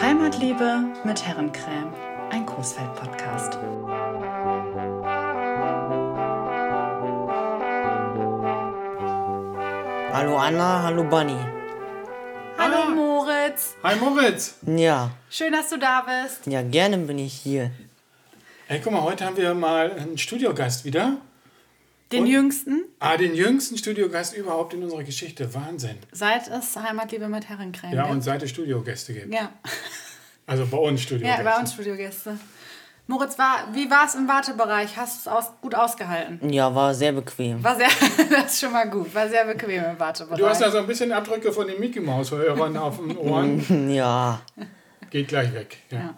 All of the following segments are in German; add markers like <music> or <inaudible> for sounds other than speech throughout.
Heimatliebe mit Herrencreme, ein Coesfeld-Podcast. Hallo Anna, hallo Bunny. Hallo Moritz, Hi Moritz! Ja, schön, dass du da bist. ja, gerne bin ich hier. Ey, guck mal, heute haben wir mal einen Studiogast wieder. Den Und? jüngsten, Ah, den jüngsten Studiogast überhaupt in unserer Geschichte. Wahnsinn. seit es Heimatliebe mit Herrencreme Ja, gibt. und seit es Studiogäste gibt. ja. <laughs> Also bei uns ja, Studiogäste. bei uns Studiogäste. Moritz, war, wie war es im Wartebereich? Hast du es aus, gut ausgehalten? Ja, war sehr bequem. War sehr, <laughs> das ist schon mal gut, war sehr bequem im Wartebereich. Du hast da so ein bisschen Abdrücke von den Mickey Maus Hörern auf den Ohren. <laughs> Ja, Geht gleich weg. Ja. Ja.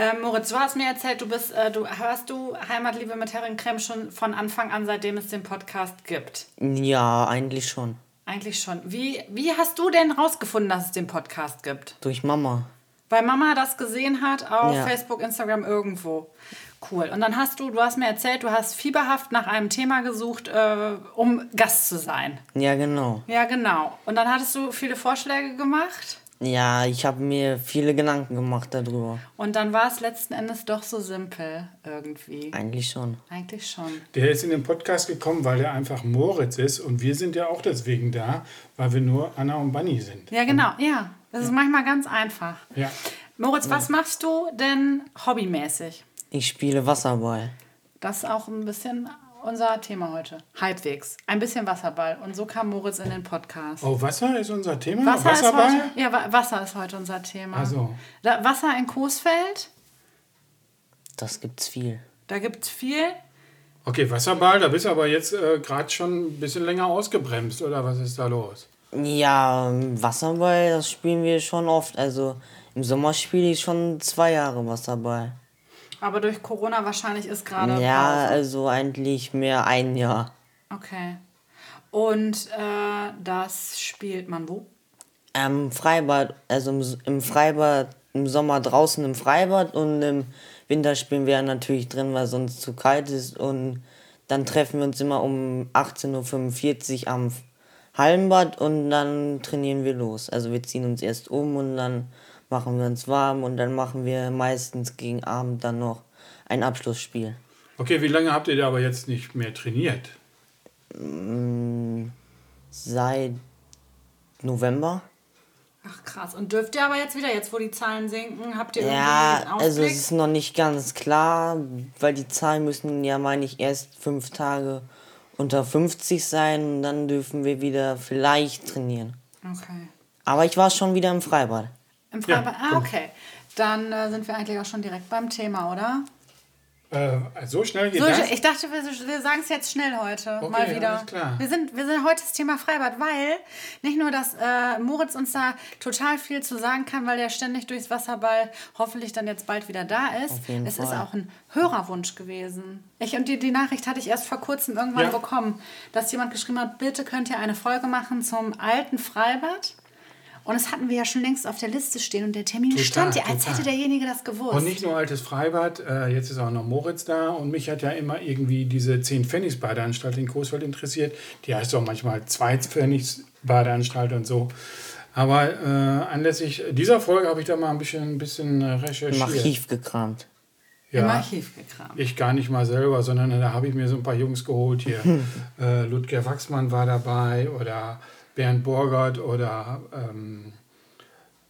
Ähm, Moritz, du hast mir erzählt, du bist, äh, du hörst du Heimatliebe mit Herrencreme schon von Anfang an, seitdem es den Podcast gibt. ja, eigentlich schon. Eigentlich schon. Wie, wie hast du denn rausgefunden, dass es den Podcast gibt? Durch Mama. Weil Mama das gesehen hat auf Ja. Facebook, Instagram, irgendwo. Cool. Und dann hast du, du hast mir erzählt, du hast fieberhaft nach einem Thema gesucht, äh, um Gast zu sein. Ja, genau. Ja, genau. Und dann hattest du viele Vorschläge gemacht. Ja, ich habe mir viele Gedanken gemacht darüber. Und dann war es letzten Endes doch so simpel irgendwie. Eigentlich schon. Eigentlich schon. Der ist in den Podcast gekommen, weil er einfach Moritz ist. Und wir sind ja auch deswegen da, weil wir nur Anna und Bunny sind. Ja, genau. Ja, das ist manchmal ganz einfach. Ja. Moritz, was machst du denn hobbymäßig? Ich spiele Wasserball. Das ist auch ein bisschen unser Thema heute. Halbwegs. Ein bisschen Wasserball. Und so kam Moritz in den Podcast. Oh, Wasser ist unser Thema? Wasser ist Wasserball? heute, ja, Wa- Wasser ist heute unser Thema. Ach so. Da, Wasser in Coesfeld, Das gibt's viel. da gibt es viel. Okay, Wasserball, da bist du aber jetzt äh, gerade schon ein bisschen länger ausgebremst, oder was ist da los? Ja, Wasserball, das spielen wir schon oft. Also im Sommer spiele ich schon zwei Jahre Wasserball. Aber durch Corona wahrscheinlich ist gerade Ja, Pause. also eigentlich mehr ein Jahr. Okay. Und äh, das spielt man wo? Ähm, Freibad, also im, im Freibad, im Sommer draußen im Freibad und im Winter spielen wir natürlich drin, weil sonst zu kalt ist. Und dann treffen wir uns immer um 18.45 Uhr am Hallenbad und dann trainieren wir los. Also wir ziehen uns erst um und dann machen wir uns warm und dann machen wir meistens gegen Abend dann noch ein Abschlussspiel. Okay, wie lange habt ihr da aber jetzt nicht mehr trainiert? Seit November. Ach krass. Und dürft ihr aber jetzt wieder, jetzt wo die Zahlen sinken, habt ihr irgendwie Ja, einen also es ist noch nicht ganz klar, weil die Zahlen müssen ja, meine ich, erst fünf Tage unter 50 sein und dann dürfen wir wieder vielleicht trainieren. okay. Aber ich war schon wieder im Freibad. Im Ja, Freibad? ah, okay. Dann äh, sind wir eigentlich auch schon direkt beim Thema, oder? Äh, so schnell geht So, das? ich dachte, wir, wir sagen es jetzt schnell heute Okay, mal wieder. alles klar. Wir sind, wir sind heute das Thema Freibad, weil nicht nur, dass äh, Moritz uns da total viel zu sagen kann, weil er ständig durchs Wasserball hoffentlich dann jetzt bald wieder da ist. Auf jeden es ist Fall. auch ein Hörerwunsch gewesen. Ich, und die, die Nachricht hatte ich erst vor kurzem irgendwann Ja. bekommen, dass jemand geschrieben hat, bitte könnt ihr eine Folge machen zum alten Freibad. Und das hatten wir ja schon längst auf der Liste stehen und der Termin Total, stand ja, als total. hätte derjenige das gewusst. Und nicht nur altes Freibad, äh, jetzt ist auch noch Moritz da und mich hat ja immer irgendwie diese 10 Pfennigs Badeanstalt in Coesfeld interessiert. Die heißt auch manchmal 2 Pfennigs Badeanstalt und so. Aber äh, anlässlich dieser Folge habe ich da mal ein bisschen, ein bisschen äh, Im recherchiert. Archiv gekramt. Ja, Im Archiv gekramt. Ich gar nicht mal selber, sondern da habe ich mir so ein paar Jungs geholt hier. äh, Ludger Wachsmann war dabei oder Bernd Borgert oder ähm,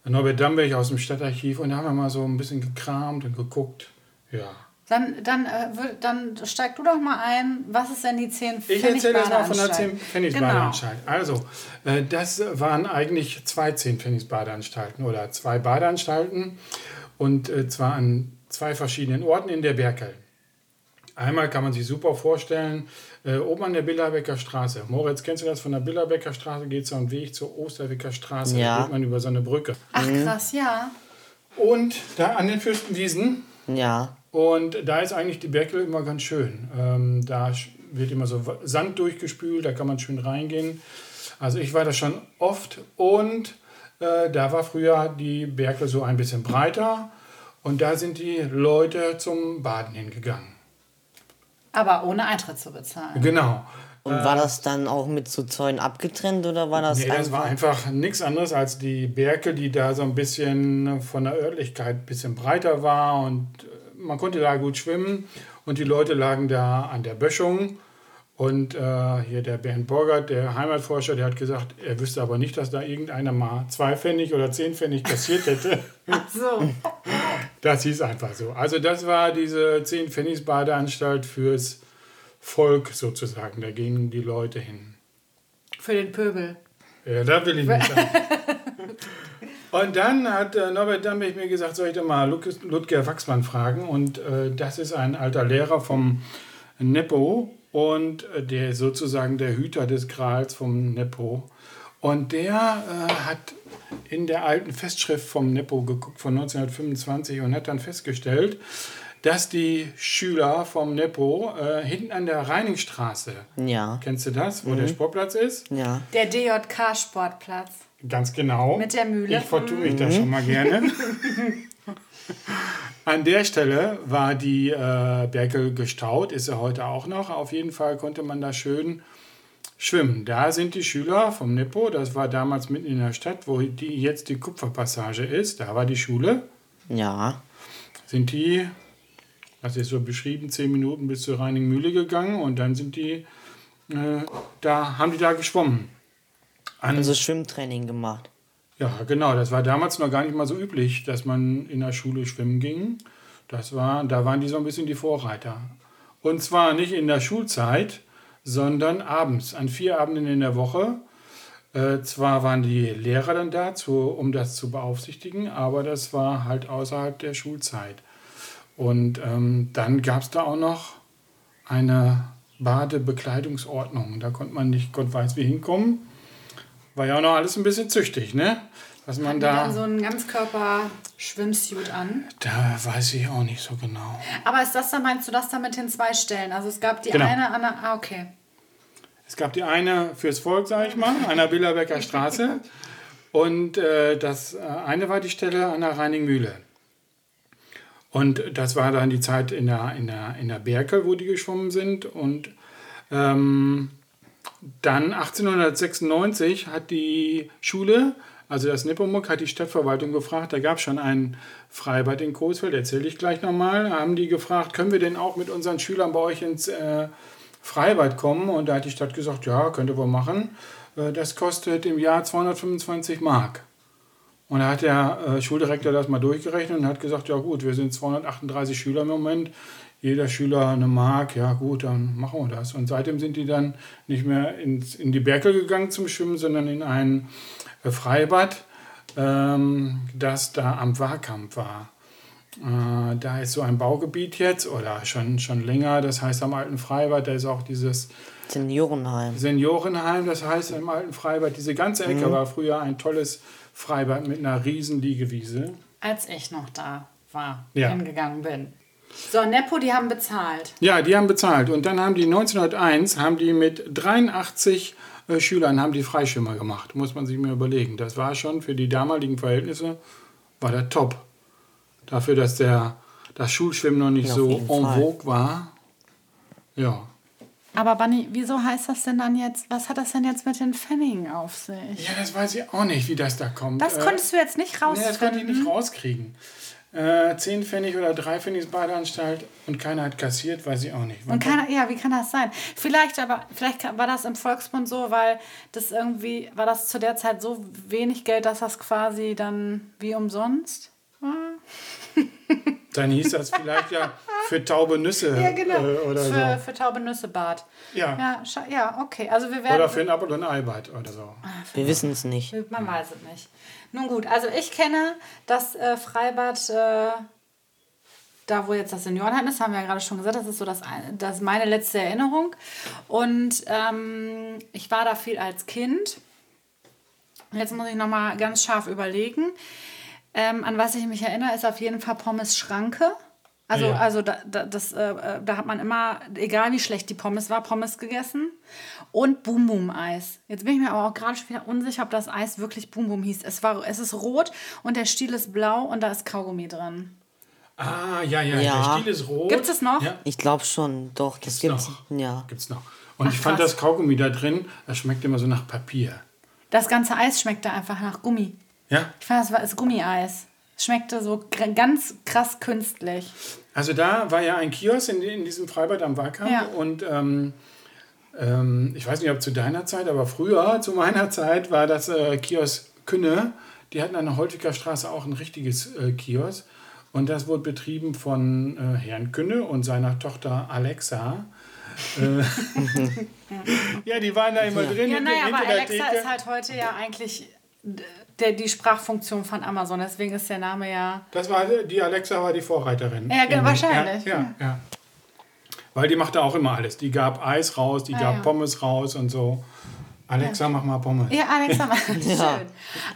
Norbert Damberg aus dem Stadtarchiv. Und da haben wir mal so ein bisschen gekramt und geguckt. Ja. Dann, dann, äh, dann steig du doch mal ein. Was ist denn die 10 Ich erzähle jetzt mal von der 10 Genau. Pfennigsbadeanstalt. Also, äh, das waren eigentlich zwei 10 Pfennigsbadeanstalten oder zwei Badeanstalten und äh, zwar an zwei verschiedenen Orten in der Berkel. Einmal kann man sich super vorstellen, äh, oben an der Billerbecker Straße. Moritz, kennst du das? Von der Billerbecker Straße geht so ein Weg zur Osterwicker Straße. Ja. Da geht man über so eine Brücke. Ach krass, ja. Und da an den Fürstenwiesen Ja, und da ist eigentlich die Berkel immer ganz schön. Ähm, da wird immer so Sand durchgespült, da kann man schön reingehen. Also ich war da schon oft und äh, da war früher die Berkel so ein bisschen breiter und da sind die Leute zum Baden hingegangen. Aber ohne Eintritt zu bezahlen. Genau. Und war das dann auch mit so Zäunen abgetrennt oder war das Nee, das war einfach nichts anderes als die Berke, die da so ein bisschen von der Örtlichkeit ein bisschen breiter war und äh, man konnte da gut schwimmen und die Leute lagen da an der Böschung und äh, hier der Bernd Borgert, der Heimatforscher, der hat gesagt, er wüsste aber nicht, dass da irgendeiner mal zwei Pfennig oder zehn Pfennig kassiert hätte. Ach so. <laughs> Das hieß einfach so. Also das war diese 10 Pfennigs Badeanstalt fürs Volk sozusagen. Da gingen die Leute hin. Für den Pöbel. Ja, da will ich nicht sagen. <laughs> Und dann hat äh, Norbert Dammich mir gesagt, soll ich doch mal Ludger Wachsmann fragen. Und äh, das ist ein alter Lehrer vom Nepo und äh, der ist sozusagen der Hüter des Grals vom Nepo. Und der äh, hat in der alten Festschrift vom Nepo geguckt von 1925 und hat dann festgestellt, dass die Schüler vom Nepo äh, hinten an der Reiningstraße, Ja, kennst du das, wo der Sportplatz ist? ja. Der DJK-Sportplatz. Ganz genau. Mit der Mühle. Ich vertue mich da schon mal <laughs> gerne. An der Stelle war die äh, Berkel gestaut, ist er heute auch noch. Auf jeden Fall konnte man da schön schwimmen. Da sind die Schüler vom Nippo, das war damals mitten in der Stadt, wo die jetzt die Kupferpassage ist, da war die Schule, Ja, sind die, das ist so beschrieben, zehn Minuten bis zur Reiningmühle gegangen und dann sind die, äh, da haben die da geschwommen. An, also Schwimmtraining gemacht. Ja, genau. Das war damals noch gar nicht mal so üblich, dass man in der Schule schwimmen ging. Das war, da waren die so ein bisschen die Vorreiter. Und zwar nicht in der Schulzeit, sondern abends, an vier Abenden in der Woche. Äh, zwar waren die Lehrer dann da, zu, um das zu beaufsichtigen, aber das war halt außerhalb der Schulzeit. Und ähm, dann gab es da auch noch eine Badebekleidungsordnung. Da konnte man nicht Gott weiß wie hinkommen. War ja auch noch alles ein bisschen züchtig, ne? Was man Die dann da. so einen Ganzkörper-Schwimmsuit an. Da weiß ich auch nicht so genau. Aber ist das dann, meinst du das dann mit den zwei Stellen? Also es gab die Genau. eine an der. Ah, okay. Es gab die eine fürs Volk, sag ich mal, an der Billerbecker Straße. Und äh, das äh, eine war die Stelle an der Reiningmühle. Und das war dann die Zeit in der, in der, in der Berkel, wo die geschwommen sind. Und ähm, dann 1896 hat die Schule, also das Nepomuk, hat die Stadtverwaltung gefragt, da gab es schon ein Freibad in Coesfeld, erzähle ich gleich nochmal, haben die gefragt, können wir denn auch mit unseren Schülern bei euch ins äh, Freibad kommen? Und da hat die Stadt gesagt, ja, könnt ihr wohl machen. Äh, das kostet im Jahr 225 Mark. Und da hat der äh, Schuldirektor das mal durchgerechnet und hat gesagt, ja gut, wir sind 238 Schüler im Moment, jeder Schüler eine Mark, ja gut, dann machen wir das. Und seitdem sind die dann nicht mehr ins, in die Berkel gegangen zum Schwimmen, sondern in ein äh, Freibad, ähm, das da am Wahrkamp war. Äh, da ist so ein Baugebiet jetzt oder schon, schon länger, das heißt am alten Freibad, da ist auch dieses Seniorenheim. Seniorenheim, das heißt im alten Freibad, diese ganze Ecke war früher ein tolles Freibad mit einer riesen Liegewiese. Als ich noch da war, Ja. hingegangen bin. So, Nepo, die haben bezahlt. Ja, die haben bezahlt. Und dann haben die 1901 haben die mit 83 äh, Schülern haben die Freischwimmer gemacht. Muss man sich mal überlegen. Das war schon für die damaligen Verhältnisse war der top. Dafür, dass der das Schulschwimmen noch nicht Ja, so en vogue war. Ja. Aber Bunny, wieso heißt das denn dann jetzt, was hat das denn jetzt mit den Pfennigen auf sich? Ja, das weiß ich auch nicht, wie das da kommt. Das Äh, konntest du jetzt nicht Nee, das konnte ich nicht rauskriegen. Äh, 10 Pfennig oder 3 Pfennig Badeanstalt und keiner hat kassiert, weiß ich auch nicht. Und keiner, ja, wie kann das sein? Vielleicht aber, vielleicht war das im Volksmund so, weil das irgendwie, war das zu der Zeit so wenig Geld, dass das quasi dann wie umsonst war? <laughs> Dann hieß das vielleicht ja für taube Nüsse äh, oder für, so. für taube Nüssebad. Ja. Ja, scha- ja, okay. Also wir werden. Oder für ein Apfel und ein Eibad oder so. Wir wissen es nicht. Man weiß es nicht. Nun gut, also ich kenne das äh, Freibad, äh, da wo jetzt das Seniorenheim ist, haben wir ja gerade schon gesagt, das ist so das, das ist meine letzte Erinnerung. Und ähm, ich war da viel als Kind. Jetzt muss ich nochmal ganz scharf überlegen. Ähm, an was ich mich erinnere, ist auf jeden Fall Pommes Schranke. Also, Ja. also da, da, das, äh, da hat man immer, egal wie schlecht die Pommes war, Pommes gegessen. Und Boom Boom Eis. Jetzt bin ich mir aber auch gerade schon wieder unsicher, ob das Eis wirklich Boom Boom hieß. Es, war, es ist rot und der Stiel ist blau und da ist Kaugummi drin. Ah, ja, ja, Ja. der Stiel ist rot. Gibt es noch? Ja, Ich glaube schon, doch, das gibt's. noch. Ja. gibt's noch. Und Ach, ich fand krass. das Kaugummi da drin, das schmeckt immer so nach Papier. Das ganze Eis schmeckte einfach nach Gummi. Ja, Ich fand, das war das Gummieis. Es schmeckte so ganz krass künstlich. also da war ja ein Kiosk in, in diesem Freibad am Wahlkampf Ja. und ähm, ähm, ich weiß nicht, ob zu deiner Zeit, aber früher, <laughs> zu meiner Zeit, war das äh, Kiosk Künne. Die hatten an der Holtwicker Straße auch ein richtiges äh, Kiosk und das wurde betrieben von äh, Herrn Künne und seiner Tochter Alexa. Äh, <laughs> <laughs> ja, die waren da immer drin Ja, naja, aber Alexa ist halt heute ja eigentlich der, die Sprachfunktion von Amazon. Deswegen ist der Name ja. Das war die Alexa war die Vorreiterin. Ja, In- wahrscheinlich. Ja, ja, ja. Weil die machte auch immer alles. Die gab Eis raus, die Ah, gab ja. Pommes raus und so. Alexa, mach <laughs> mal Pommes. Ja, Alexa, schön.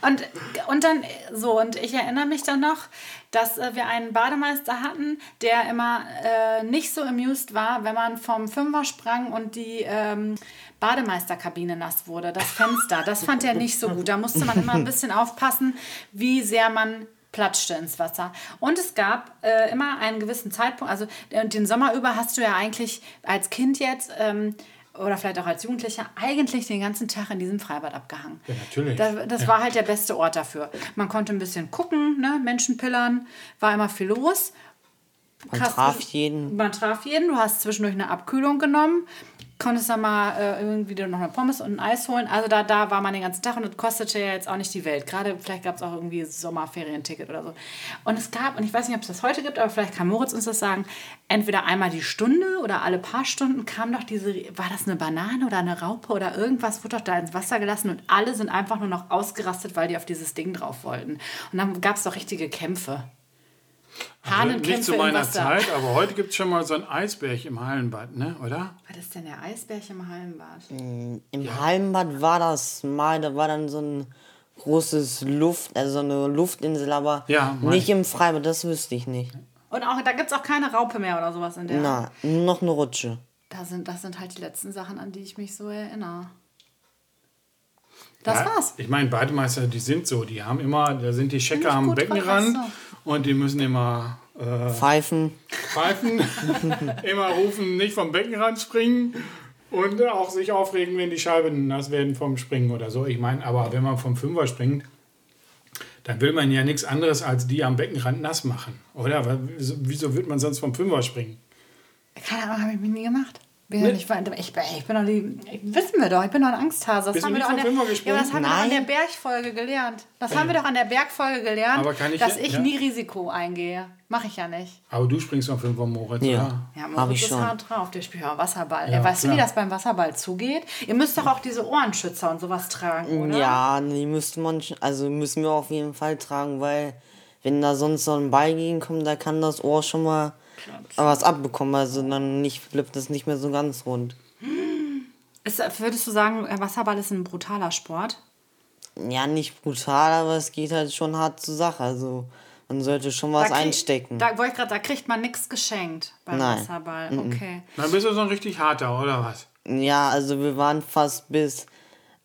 Und, und dann, so, und ich erinnere mich dann noch, dass äh, wir einen Bademeister hatten, der immer äh, nicht so amused war, wenn man vom Fünfer sprang und die ähm, Bademeisterkabine nass wurde, das Fenster. Das fand er nicht so gut. Da musste man immer ein bisschen aufpassen, wie sehr man platschte ins Wasser. Und es gab äh, immer einen gewissen Zeitpunkt, also äh, den Sommer über hast du ja eigentlich als Kind jetzt ähm, oder vielleicht auch als Jugendlicher eigentlich den ganzen Tag in diesem Freibad abgehangen. Ja, natürlich. Da, das war halt der beste Ort dafür. Man konnte ein bisschen gucken, ne? Menschen pillern, war immer viel los. Man Krass, traf jeden. Man traf jeden, du hast zwischendurch eine Abkühlung genommen, konntest dann mal äh, irgendwie noch eine Pommes und ein Eis holen. Also da, da war man den ganzen Tag und das kostete ja jetzt auch nicht die Welt. Gerade vielleicht gab es auch irgendwie Sommerferienticket oder so. Und es gab, und ich weiß nicht, ob es das heute gibt, aber vielleicht kann Moritz uns das sagen, entweder einmal die Stunde oder alle paar Stunden kam doch diese, war das eine Banane oder eine Raupe oder irgendwas, wurde doch da ins Wasser gelassen und alle sind einfach nur noch ausgerastet, weil die auf dieses Ding drauf wollten. Und dann gab es doch richtige Kämpfe. Also nicht zu meiner. Zeit, aber heute gibt es schon mal so ein Eisberg im Hallenbad, ne? oder? Was ist denn der Eisbärchen im Hallenbad? Im Hallenbad war das mal, da war dann so ein großes Luft, also so eine Luftinsel, aber Ja, nicht im Freibad, das wüsste ich nicht. Und auch, da gibt es auch keine Raupe mehr oder sowas in der. Na, noch eine Rutsche. Da sind, das sind halt die letzten Sachen, an die ich mich so erinnere. Das ja, war's. Ich meine, Bademeister, die sind so. Die haben immer, da sind die Checker Nicht am Beckenrand und die müssen immer äh, Pfeifen. pfeifen, <laughs> immer rufen, nicht vom Beckenrand springen und auch sich aufregen, wenn die Scheiben nass werden vom Springen oder so. Ich meine, aber wenn man vom Fünfer springt, dann will man ja nichts anderes als die am Beckenrand nass machen, oder? Wieso, wieso wird man sonst vom Fünfer springen? Keine Ahnung, habe ich mich nie gemacht. Bin ja nicht, ich, bin- ich bin doch die, wissen wir doch, ich bin doch ein Angsthase. Das Bist haben wir doch an der, ja, das haben wir doch an der. Bergfolge gelernt. Das haben wir doch an der Bergfolge gelernt, Aber kann ich dass ich ja. nie Risiko eingehe. Mache ich ja nicht. Aber du springst vom Fünfer, Moritz, Ja. Ja, Moritz ich ist schon. hart drauf, der spielt ja Wasserball. Ja, Ja, weißt du, wie klar. das beim Wasserball zugeht? Ihr müsst doch auch diese Ohrenschützer und sowas tragen, oder? Ja, die müsste man, also müssen wir auf jeden Fall tragen, weil wenn da sonst so ein Ball gegenkommt, da kann das Ohr schon mal was abbekommen. Also dann nicht, bleibt das nicht mehr so ganz rund. <gasps> Ist, würdest du sagen, äh, Wasserball ist ein brutaler Sport? Ja, nicht brutal, aber es geht halt schon hart zur Sache. Also man sollte schon was Da krieg- einstecken. Da, wollte ich grad, da kriegt man nichts geschenkt beim Nein. Wasserball. Okay. Dann bist du so ein richtig harter, oder was? Ja, also wir waren fast bis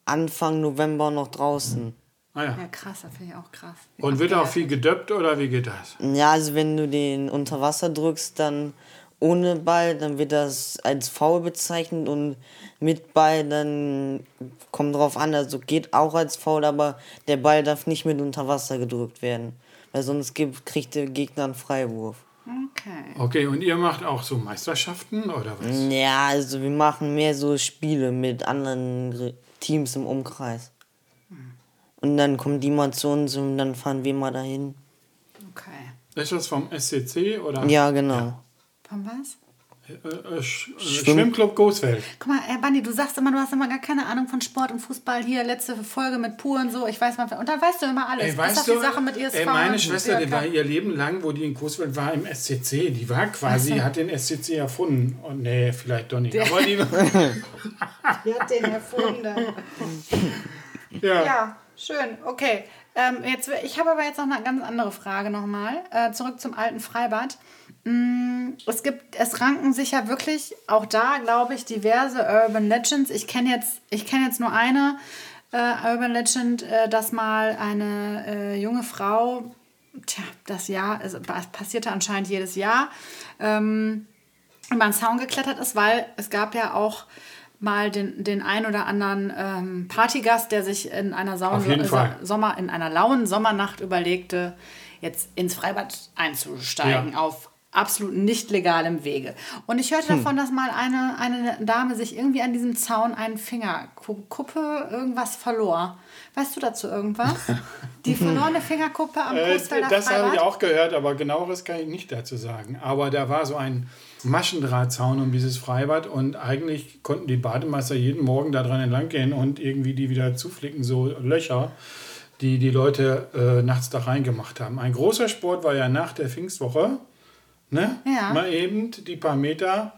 Anfang November noch draußen. Ah, ja. Ja, krass, das finde ich auch krass. Und wird auch viel gedöppt, oder wie geht das? Ja, also wenn du den unter Wasser drückst, dann ohne Ball, dann wird das als Foul bezeichnet und mit Ball, dann kommt drauf an, also geht auch als Foul, aber der Ball darf nicht mit unter Wasser gedrückt werden, weil sonst gibt, kriegt der Gegner einen Freiwurf. Okay. Okay, und ihr macht auch so Meisterschaften, oder was? Ja, also wir machen mehr so Spiele mit anderen Re- Teams im Umkreis. Und dann kommen die mal zu uns und dann fahren wir mal dahin. Okay. Ist das vom SCC, oder? Ja, genau. Von was? Äh, äh, Sch äh, Schwimm- Schwimmclub Goosfeld. Guck mal, Herr Bandi, du sagst immer, du hast immer gar keine Ahnung von Sport und Fußball. Hier, letzte Folge mit Pur und so. Ich weiß mal. Und dann weißt du immer alles. Ey, weißt du, die Sache mit ISV. ey, meine Schwester, die war ihr Leben lang, wo die in Coesfeld war, im SCC. Die war quasi, hat den SCC erfunden. Und nee, vielleicht doch nicht. Aber die, <laughs> Die hat den erfunden. ja. Ja, schön. Okay. Ähm, jetzt, ich habe aber jetzt noch eine ganz andere Frage nochmal. Äh, zurück zum alten Freibad. Mm, Es gibt, es ranken sich ja wirklich auch da, glaube ich, diverse Urban Legends. Ich kenne jetzt, ich jetzt nur eine äh, Urban Legend, äh, dass mal eine äh, junge Frau tja, das Jahr, es passierte anscheinend jedes Jahr, ähm, über einen Zaun geklettert ist, weil es gab ja auch mal den, den ein oder anderen ähm, Partygast, der sich in einer Saun. Sommer, in einer lauen Sommernacht überlegte, jetzt ins Freibad einzusteigen Ja. auf absolut nicht legalem Wege. Und ich hörte davon, dass mal eine, eine Dame sich irgendwie an diesem Zaun einen Fingerkuppe irgendwas verlor. Weißt du dazu irgendwas? <laughs> Die verlorene Fingerkuppe am Äh, das habe ich auch gehört, aber genaueres kann ich nicht dazu sagen. Aber da war so ein Maschendrahtzaun um dieses Freibad und eigentlich konnten die Bademeister jeden Morgen da dran entlang gehen und irgendwie die wieder zuflicken, so Löcher, die die Leute äh, nachts da reingemacht haben. Ein großer Sport war ja nach der Pfingstwoche, ne? Ja. mal eben die paar Meter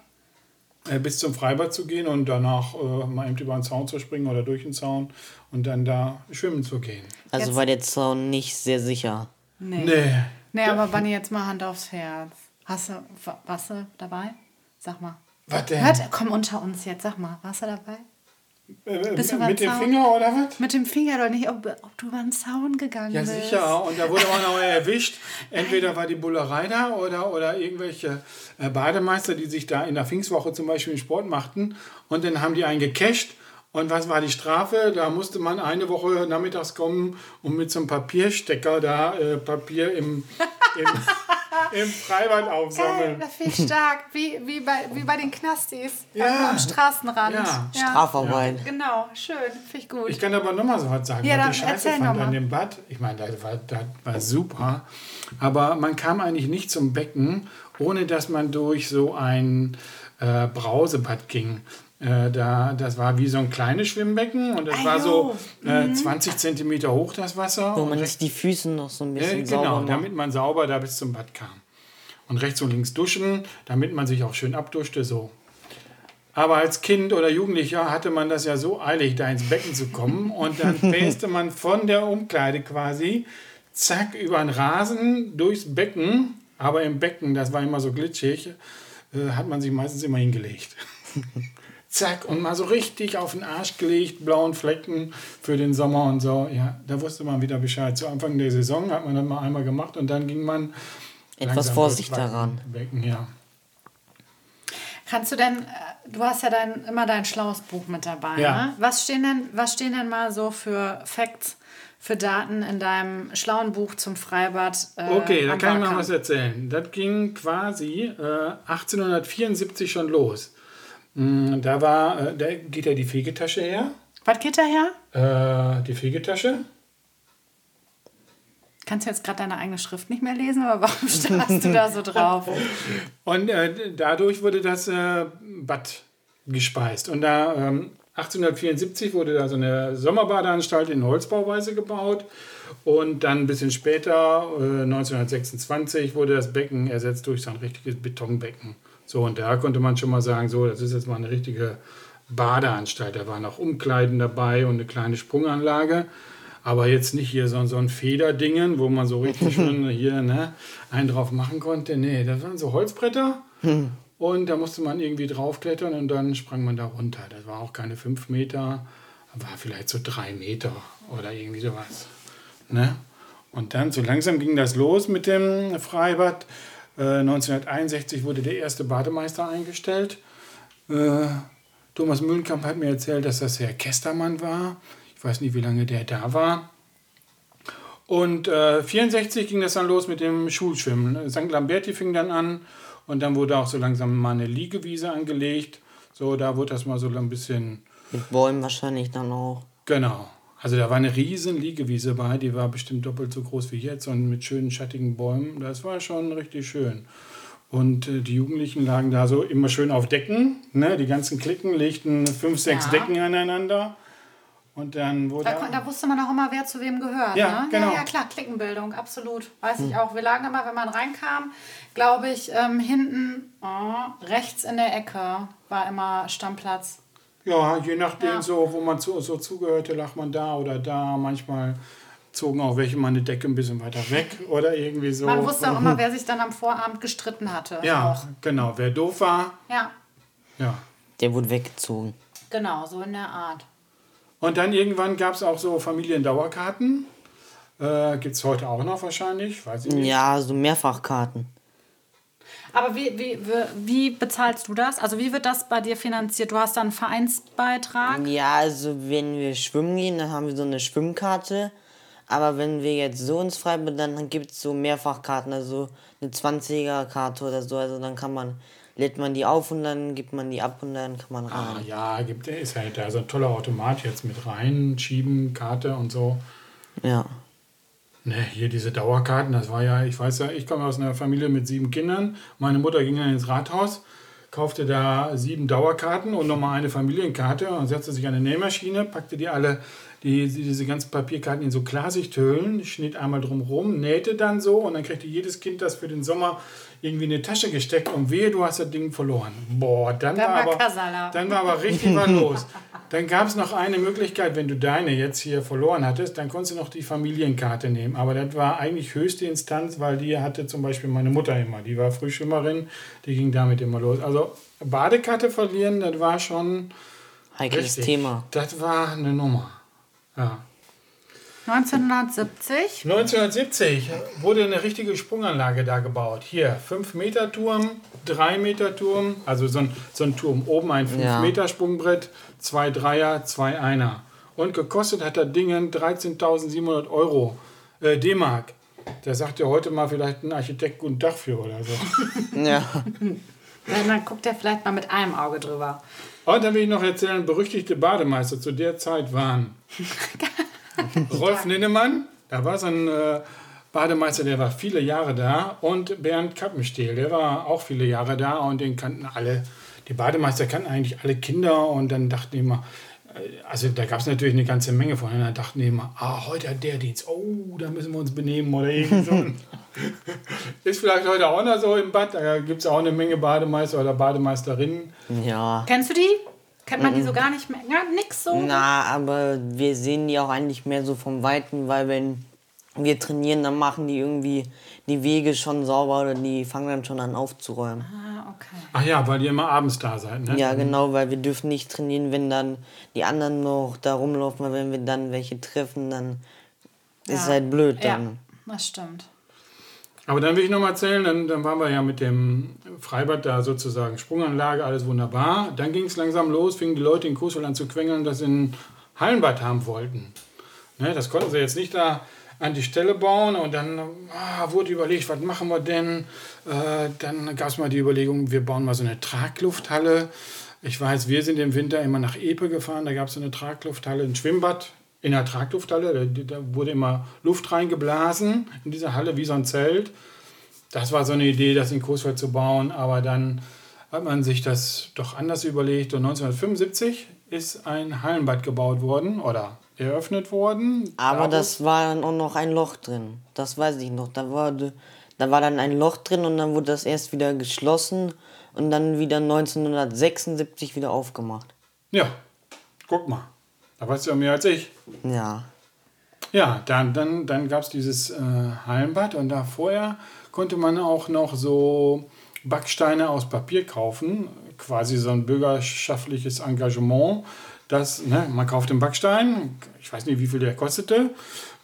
äh, bis zum Freibad zu gehen und danach äh, mal eben über den Zaun zu springen oder durch den Zaun und dann da schwimmen zu gehen. Also Jetzt- war der Zaun nicht sehr sicher. Nee. Nee. Nee, aber Bunny, jetzt mal Hand aufs Herz. Hast du, wa- warst du dabei? Sag mal. Was denn? Warte, komm unter uns jetzt, sag mal. Warst du dabei? Äh, Bist du mit dem Zaun? Finger oder was? Mit dem Finger doch nicht, ob, ob du über den Zaun gegangen Ja, bist. sicher. Und da wurde man auch <laughs> erwischt. Entweder war die Bullerei da oder, oder irgendwelche äh, Bademeister, die sich da in der Pfingstwoche zum Beispiel Sport machten. Und dann haben die einen gecasht. Und was war die Strafe? Da musste man eine Woche nachmittags kommen und mit so einem Papierstecker da äh, Papier im, im, <laughs> im Freibad Geil, aufsammeln. das finde ich stark. Wie, wie, bei, wie bei den Knastis Ja. am Straßenrand. Ja. Strafarbeit. Genau, schön. Finde ich gut. Ich kann aber noch mal so was sagen, Ja, was dann ich scheiße erzähl fand an dem Bad. Ich meine, das war, das war super. Aber man kam eigentlich nicht zum Becken, ohne dass man durch so ein äh, Brausebad ging. Äh, da, das war wie so ein kleines Schwimmbecken und das Ah, war so äh, 20 Zentimeter hoch, das Wasser. Wo Und man sich die Füße noch so ein ja, bisschen genau, sauber macht. damit man sauber da bis zum Bad kam. Und rechts und links duschen, damit man sich auch schön abduschte, so. Aber als Kind oder Jugendlicher hatte man das ja so eilig, da ins Becken zu kommen. Und dann <laughs> päste man von der Umkleide quasi, zack, über den Rasen, durchs Becken. Aber im Becken, das war immer so glitschig, äh, hat man sich meistens immer hingelegt. <laughs> zack, und mal so richtig auf den Arsch gelegt, blauen Flecken für den Sommer und so. Ja, da wusste man wieder Bescheid. Zu Anfang der Saison hat man das mal einmal gemacht und dann ging man Etwas Vorsicht daran. Becken, ja. Kannst du denn, äh, du hast ja dein, immer dein schlaues Buch mit dabei. Ja. Ne? Was, stehen denn, was stehen denn mal so für Facts, für Daten in deinem schlauen Buch zum Freibad? Äh, Okay, da kann ich mal was erzählen. Das ging quasi äh, 1874 schon los. Mm, Da war, äh, da geht ja die Fegetasche her. Was geht daher? Äh, die Fegetasche. Kannst du jetzt gerade deine eigene Schrift nicht mehr lesen, aber warum <laughs> starrst du da so drauf? <laughs> Und äh, dadurch wurde das äh, Bad gespeist. Und da ähm, 1874 wurde da so eine Sommerbadeanstalt in Holzbauweise gebaut. Und dann ein bisschen später, äh, 1926, wurde das Becken ersetzt durch so ein richtiges Betonbecken. So, und da konnte man schon mal sagen, so, das ist jetzt mal eine richtige Badeanstalt. Da waren auch Umkleiden dabei und eine kleine Sprunganlage. Aber jetzt nicht hier so, so ein Federdingen, wo man so richtig <laughs> schön hier ne, einen drauf machen konnte. Nee, das waren so Holzbretter. Und da musste man irgendwie draufklettern und dann sprang man da runter. Das war auch keine fünf Meter, war vielleicht so drei Meter oder irgendwie sowas. Ne? Und dann so langsam ging das los mit dem Freibad. Äh, 1961 wurde der erste Bademeister eingestellt. Äh, Thomas Mühlenkamp hat mir erzählt, dass das Herr Kestermann war. Ich weiß nicht, wie lange der da war. Und äh, 64 ging das dann los mit dem Schulschwimmen. St. Lamberti fing dann an und dann wurde auch so langsam mal eine Liegewiese angelegt. So, da wurde das mal so ein bisschen, Mit Bäumen wahrscheinlich dann auch. genau. Also da war eine riesen Liegewiese bei, die war bestimmt doppelt so groß wie jetzt und mit schönen schattigen Bäumen. Das war schon richtig schön. Und äh, die Jugendlichen lagen da so immer schön auf Decken. Ne? Die ganzen Klicken legten fünf, sechs Ja. Decken aneinander. Und dann wurde. Da, da wusste man auch immer, wer zu wem gehört. Ja, ne? genau. ja, ja, klar, Klickenbildung, absolut. Weiß ich auch. Wir lagen immer, wenn man reinkam, glaube ich, ähm, hinten oh, rechts in der Ecke war immer Stammplatz. Ja, je nachdem, Ja. so, wo man zu, so zugehörte, lag man da oder da. Manchmal zogen auch welche mal eine Decke ein bisschen weiter weg oder irgendwie so. Man wusste auch immer, <laughs> wer sich dann am Vorabend gestritten hatte. Ja, Auch. genau. Wer doof war, Ja, ja. Der wurde weggezogen. genau, so in der Art. Und dann irgendwann gab es auch so Familiendauerkarten. Äh, Gibt es heute auch noch wahrscheinlich? Weiß ich nicht. Ja, so Mehrfachkarten. Aber wie, wie, wie, wie bezahlst du das? Also wie wird das bei dir finanziert? Du hast dann einen Vereinsbeitrag? Ja, also wenn wir schwimmen gehen, dann haben wir so eine Schwimmkarte. Aber wenn wir jetzt so ins Freibad, dann gibt es so Mehrfachkarten, also eine 20er-Karte oder so. Also dann kann man, lädt man die auf und dann gibt man die ab und dann kann man rein. Ah, ja, gibt, ist halt da so ein toller Automat jetzt mit reinschieben, Karte und so. Ja. Ne, hier diese Dauerkarten, das war ja, ich weiß ja, ich komme aus einer Familie mit sieben Kindern. Meine Mutter ging dann ins Rathaus, kaufte da sieben Dauerkarten und nochmal eine Familienkarte und setzte sich an eine Nähmaschine, packte die alle, die, diese ganzen Papierkarten in so Klarsichthüllen, schnitt einmal drumherum, nähte dann so und dann kriegte jedes Kind das für den Sommer irgendwie in eine Tasche gesteckt und wehe, du hast das Ding verloren. Boah, dann, Dann war, aber, Kasala. dann war aber richtig was los. Dann gab es noch eine Möglichkeit, wenn du deine jetzt hier verloren hattest, dann konntest du noch die Familienkarte nehmen. Aber das war eigentlich höchste Instanz, weil die hatte zum Beispiel meine Mutter immer. Die war Frühschwimmerin, die ging damit immer los. Also Badekarte verlieren, das war schon Heikles richtig. Thema. Das war eine Nummer. Ja. 1970? 1970 wurde eine richtige Sprunganlage da gebaut. Hier 5 Meter Turm, 3 Meter Turm, also so ein, so ein Turm. Oben ein 5 Ja. Meter Sprungbrett, zwei Dreier, zwei Einer. Und gekostet hat das Ding 13.700 Euro, äh, D-Mark. Da sagt ja heute mal vielleicht ein Architekt guten Tag für oder so. Ja. <laughs> Dann guckt er vielleicht mal mit einem Auge drüber. Dann will ich noch erzählen, berüchtigte Bademeister zu der Zeit waren <laughs> Rolf Ninnemann, da war so ein äh, Bademeister, der war viele Jahre da und Bernd Kappenstehl, der war auch viele Jahre da und den kannten alle, die Bademeister kannten eigentlich alle Kinder und dann dachten die immer, äh, also da gab es natürlich eine ganze Menge von, und dann dachten die immer, ah, heute hat der Dienst, oh, da müssen wir uns benehmen oder irgendwie so. <laughs> Ist vielleicht heute auch noch so im Bad, da gibt es auch eine Menge Bademeister oder Bademeisterinnen. Ja. Kennst du die? Kennt man die so gar nicht mehr? Ja, nix so? Na, aber wir sehen die auch eigentlich mehr so vom Weiten, weil wenn wir trainieren, dann machen die irgendwie die Wege schon sauber oder die fangen dann schon an aufzuräumen. Ah, okay. Ach ja, weil ihr immer abends da seid, ne? Ja, genau, weil wir dürfen nicht trainieren, wenn dann die anderen noch da rumlaufen, weil wenn wir dann welche treffen, dann ist Ja. halt blöd Ja, dann. das stimmt. Aber dann will ich noch mal erzählen, dann, dann waren wir ja mit dem Freibad da sozusagen, Sprunganlage, alles wunderbar. Dann ging es langsam los, fingen die Leute in Coesfeld an zu quengeln, dass sie ein Hallenbad haben wollten. Ne, das konnten sie jetzt nicht da an die Stelle bauen und dann ah, wurde überlegt, was machen wir denn? Äh, dann gab es mal die Überlegung, wir bauen mal so eine Traglufthalle. Ich weiß, wir sind im Winter immer nach Epe gefahren, da gab es so eine Traglufthalle, ein Schwimmbad in der Traglufthalle. Da, da wurde immer Luft reingeblasen in diese Halle wie so ein Zelt. Das war so eine Idee, das in Coesfeld zu bauen, aber dann hat man sich das doch anders überlegt und 1975 ist ein Hallenbad gebaut worden oder eröffnet worden. Aber Daraus- das war dann auch noch ein Loch drin. Das weiß ich noch. Da war, da war dann ein Loch drin und dann wurde das erst wieder geschlossen und dann wieder 1976 wieder aufgemacht. Ja, guck mal. Da weißt du ja mehr als ich. Ja. Ja, dann, dann, dann gab es dieses äh, Hallenbad und da vorher konnte man auch noch so Backsteine aus Papier kaufen, quasi so ein bürgerschaftliches Engagement. Das, ne, man kauft den Backstein, ich weiß nicht, wie viel der kostete,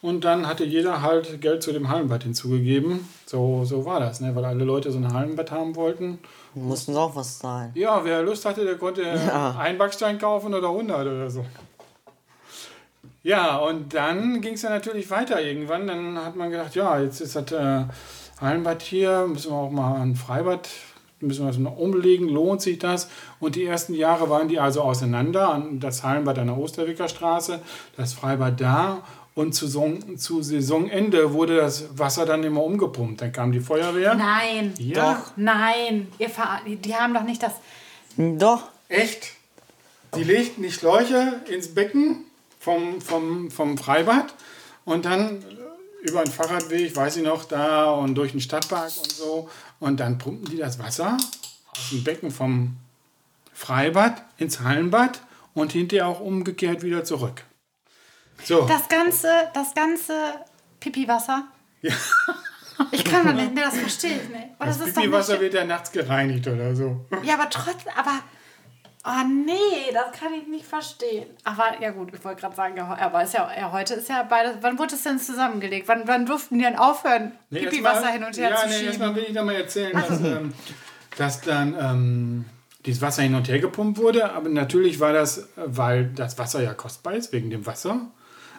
und dann hatte jeder halt Geld zu dem Hallenbad hinzugegeben. So, so war das, ne, weil alle Leute so ein Hallenbad haben wollten. Mussten auch was zahlen. Ja, wer Lust hatte, der konnte Ja. einen Backstein kaufen oder 100 oder so. Ja, und dann ging es ja natürlich weiter irgendwann. Dann hat man gedacht, ja, jetzt ist das äh, Hallenbad hier, müssen wir auch mal ein Freibad, müssen wir das noch umlegen, lohnt sich das? Und die ersten Jahre waren die also auseinander. An- Das Hallenbad an der Osterwicker Straße, das Freibad da. Und zu, Saison, zu Saisonende wurde das Wasser dann immer umgepumpt. Dann kam die Feuerwehr. Nein. Ja. Doch. Nein. Ihr ver die, die haben doch nicht das. Doch. Echt? Die legten die Schläuche ins Becken vom, vom, vom Freibad und dann über einen Fahrradweg, weiß ich noch, da und durch den Stadtpark und so. Und dann pumpen die das Wasser aus dem Becken vom Freibad ins Hallenbad und hinterher auch umgekehrt wieder zurück. So, Das ganze, das ganze Pipiwasser. Ja. Ich kann das nicht, nee, das verstehe ich nicht. Das, das Pipi-Wasser wird ja nachts gereinigt oder so. Ja, aber trotzdem, aber Ah, nee, das kann ich nicht verstehen. Aber ja gut, ich wollte gerade sagen, ja, aber ist ja, ja, heute ist ja beides. Wann wurde es denn zusammengelegt? Wann, wann durften die denn aufhören, Nee, Pipi-Wasser hin und her ja, zu nee, schieben? erstmal will ich noch mal erzählen, dass, ähm, dass dann ähm, dieses Wasser hin und her gepumpt wurde. Aber natürlich war das, weil das Wasser ja kostbar ist, wegen dem Wasser.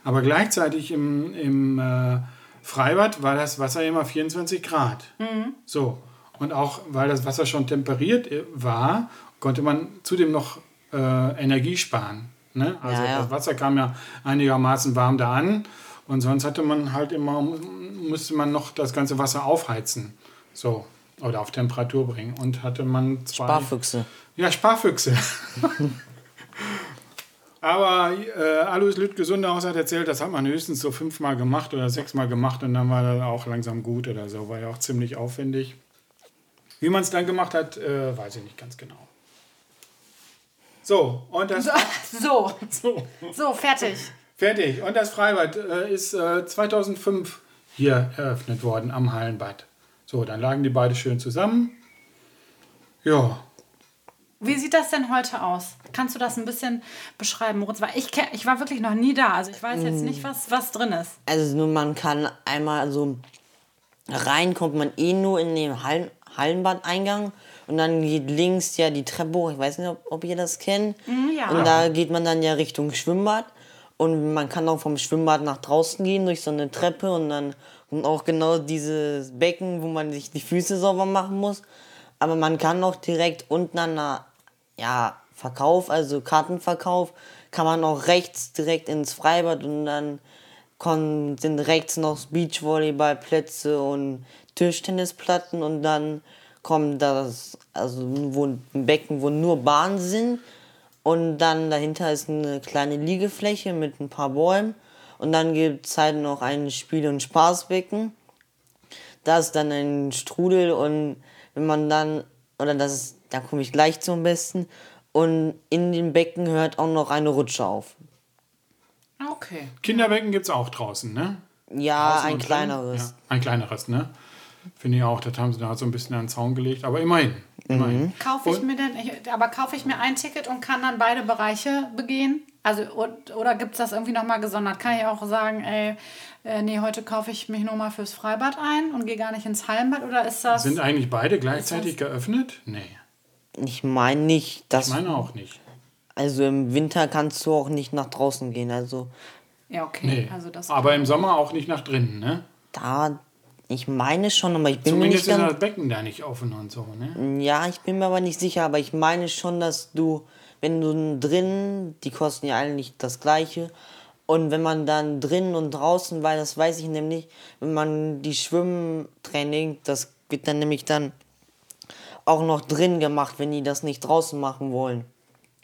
Aber gleichzeitig im, im äh, Freibad war das Wasser immer 24 Grad. Mhm. So. Und auch weil das Wasser schon temperiert äh, war, konnte man zudem noch äh, Energie sparen. Ne? Also Ja, ja. das Wasser kam ja einigermaßen warm da an. Und sonst hatte man halt immer, musste man noch das ganze Wasser aufheizen. So. Oder auf Temperatur bringen. Und hatte man zwei. Sparfüchse. Ja, Sparfüchse. <laughs> Aber äh, Alois Lüttke-Sunderhaus hat erzählt, das hat man höchstens so fünfmal gemacht oder sechsmal gemacht und dann war das auch langsam gut oder so. War ja auch ziemlich aufwendig. Wie man es dann gemacht hat, äh, weiß ich nicht ganz genau. So, und das. <laughs> So, So, so, fertig. fertig. Und das Freibad äh, ist äh, 2005 hier eröffnet worden am Hallenbad. So, dann lagen die beide schön zusammen. Ja, Wie sieht das denn heute aus? Kannst du das ein bisschen beschreiben, Moritz? Weil ich, ich war wirklich noch nie da. Also ich weiß jetzt nicht, was, was drin ist. Also nur man kann einmal so rein kommt man eh nur in den Hallen, Hallenbadeingang und dann geht links ja die Treppe hoch. Ich weiß nicht, ob, ob ihr das kennt. ja. Und da geht man dann ja Richtung Schwimmbad und man kann auch vom Schwimmbad nach draußen gehen durch so eine Treppe und dann kommt auch genau dieses Becken, wo man sich die Füße sauber machen muss. Aber man kann auch direkt unten an der ja, Verkauf, also Kartenverkauf, kann man auch rechts direkt ins Freibad und dann kommen, sind rechts noch Beachvolleyballplätze und Tischtennisplatten und dann kommt das, also wo ein Becken, wo nur Bahnen sind und dann dahinter ist eine kleine Liegefläche mit ein paar Bäumen und dann gibt es halt noch ein Spiel- und Spaßbecken. Da ist dann ein Strudel und wenn man dann, oder das ist, da komme ich gleich zum Besten, und in dem Becken hört auch noch eine Rutsche auf. Okay. Kinderbecken gibt es auch draußen, ne? Ja, Draußen ein kleineres. Ja, ein kleineres, ne? Finde ich auch. Das haben sie da so ein bisschen an den Zaun gelegt. Aber immerhin. immerhin. Kaufe ich mir denn, ich, aber kaufe ich mir ein Ticket und kann dann beide Bereiche begehen? Also, oder gibt es das irgendwie nochmal gesondert? Kann ich auch sagen, ey, äh, nee, heute kaufe ich mich nur mal fürs Freibad ein und gehe gar nicht ins Hallenbad? Oder ist das. Sind eigentlich beide gleichzeitig geöffnet? Nee, Ich meine nicht, dass. ich meine auch nicht. Also im Winter kannst du auch nicht nach draußen gehen. Also ja, okay. Nee. Also das Aber im Sommer auch nicht nach drinnen, ne? da, ich meine schon, aber ich bin mir Zumindest nicht ist ganz. das Becken da nicht offen und so, ne? Ja, ich bin mir aber nicht sicher, aber ich meine schon, dass du, wenn du drin, die kosten ja alle nicht das gleiche. Und wenn man dann drin und draußen, weil das weiß ich nämlich, wenn man die Schwimmtraining, das wird dann nämlich dann auch noch drin gemacht, wenn die das nicht draußen machen wollen.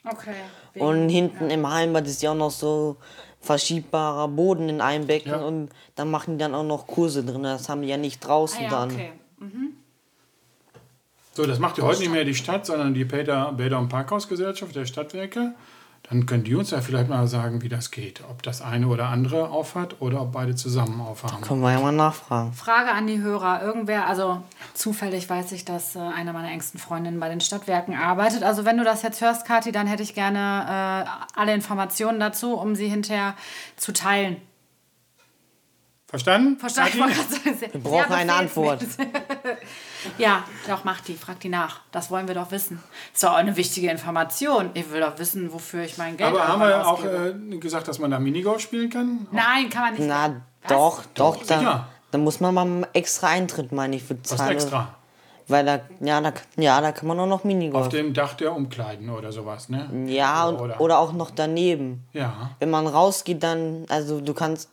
Okay. Und hinten im Hallenbad ist ja auch noch so verschiebbarer Boden in einem Becken Ja. und da machen die dann auch noch Kurse drin. Das haben die ja nicht draußen Ah, ja, dann. okay. So, das macht ja heute nicht mehr die Stadt, sondern die Bäder, Bäder- und Parkhausgesellschaft der Stadtwerke. Dann können die uns ja vielleicht mal sagen, wie das geht. Ob das eine oder andere aufhat oder ob beide zusammen aufhaben. Können wir ja mal nachfragen. Frage an die Hörer. Irgendwer, also zufällig weiß ich, dass äh, eine meiner engsten Freundinnen bei den Stadtwerken arbeitet. Also wenn du das jetzt hörst, Kathi, dann hätte ich gerne äh, alle Informationen dazu, um sie hinterher zu teilen. Verstanden? Verstanden? Wir brauchen ja, eine. Antwort. <laughs> Ja, doch, mach die, frag die nach. Das wollen wir doch wissen. Ist doch auch eine wichtige Information. Ich will doch wissen, wofür ich mein Geld Aber haben wir auch ausgebe. äh, gesagt, dass man da Minigolf spielen kann? Nein, kann man nicht. Na, doch, doch, Doch, da, sicher. Da muss man mal extra Eintritt, meine ich, für Was zahlen. extra? Weil da, ja, da, ja, da kann man auch noch Auf Minigolf. dem Dach der Umkleiden oder sowas, ne? Ja, Oder- oder auch noch daneben. Ja. Wenn man rausgeht, dann, also du kannst,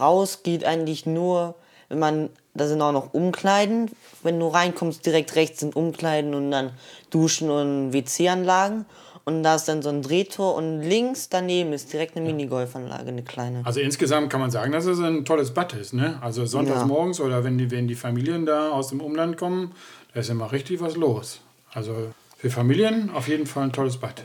raus geht eigentlich nur, wenn man, da sind auch noch Umkleiden. Wenn du reinkommst, direkt rechts sind Umkleiden und dann Duschen und WC-Anlagen. Und da ist dann so ein Drehtor und links daneben ist direkt eine Minigolfanlage, eine kleine. Also insgesamt kann man sagen, dass es ein tolles Bad ist, ne? Also sonntags Ja. morgens oder wenn die, wenn die Familien da aus dem Umland kommen, da ist immer richtig was los. Also für Familien auf jeden Fall ein tolles Bad.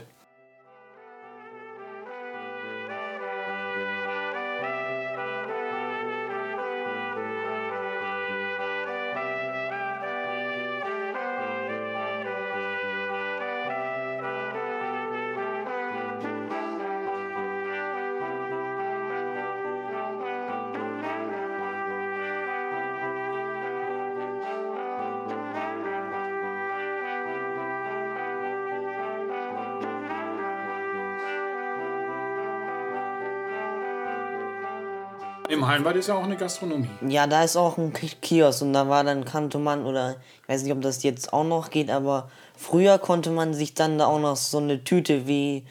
Im Hallenbad ist ja auch eine Gastronomie. Ja, da ist auch ein Ki- Kiosk und da war dann konnte man oder ich weiß nicht, ob das jetzt auch noch geht, aber früher konnte man sich dann da auch noch so eine Tüte wie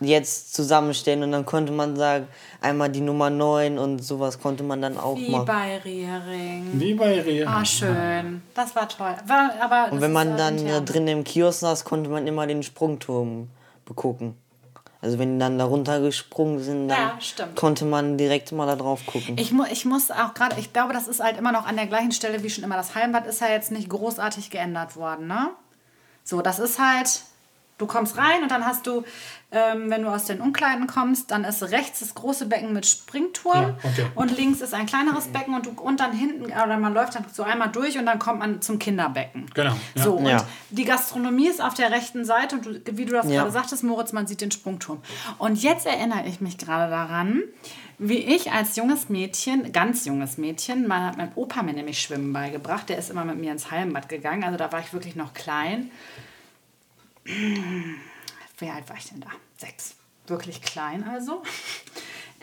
jetzt zusammenstellen und dann konnte man sagen, einmal die Nummer 9 und sowas konnte man dann auch Wie machen. bei Riering. Wie bei Rea. Ah, schön. Das war toll. War, aber Und wenn man dann da drin im Kiosk saß, konnte man immer den Sprungturm begucken. Also wenn die dann da runtergesprungen sind, dann Ja, konnte man direkt mal da drauf gucken. Ich, mu ich muss auch gerade, ich glaube, das ist halt immer noch an der gleichen Stelle wie schon immer. Das Hallenbad ist ja jetzt nicht großartig geändert worden, ne? So, das ist halt, du kommst rein und dann hast du, ähm, wenn du aus den Umkleiden kommst, dann ist rechts das große Becken mit Springturm Ja, okay. und links ist ein kleineres Becken und, du, und dann hinten, oder man läuft dann so einmal durch und dann kommt man zum Kinderbecken. Genau, ja. So, und Ja. die Gastronomie ist auf der rechten Seite und du, wie du das Ja. gerade sagtest, Moritz, man sieht den Sprungturm. Und jetzt erinnere ich mich gerade daran, wie ich als junges Mädchen, ganz junges Mädchen, mal hat mein Opa mir nämlich Schwimmen beigebracht. Der ist immer mit mir ins Hallenbad gegangen. Also da war ich wirklich noch klein. Wie alt war ich denn da? Sechs. Wirklich klein also. <laughs>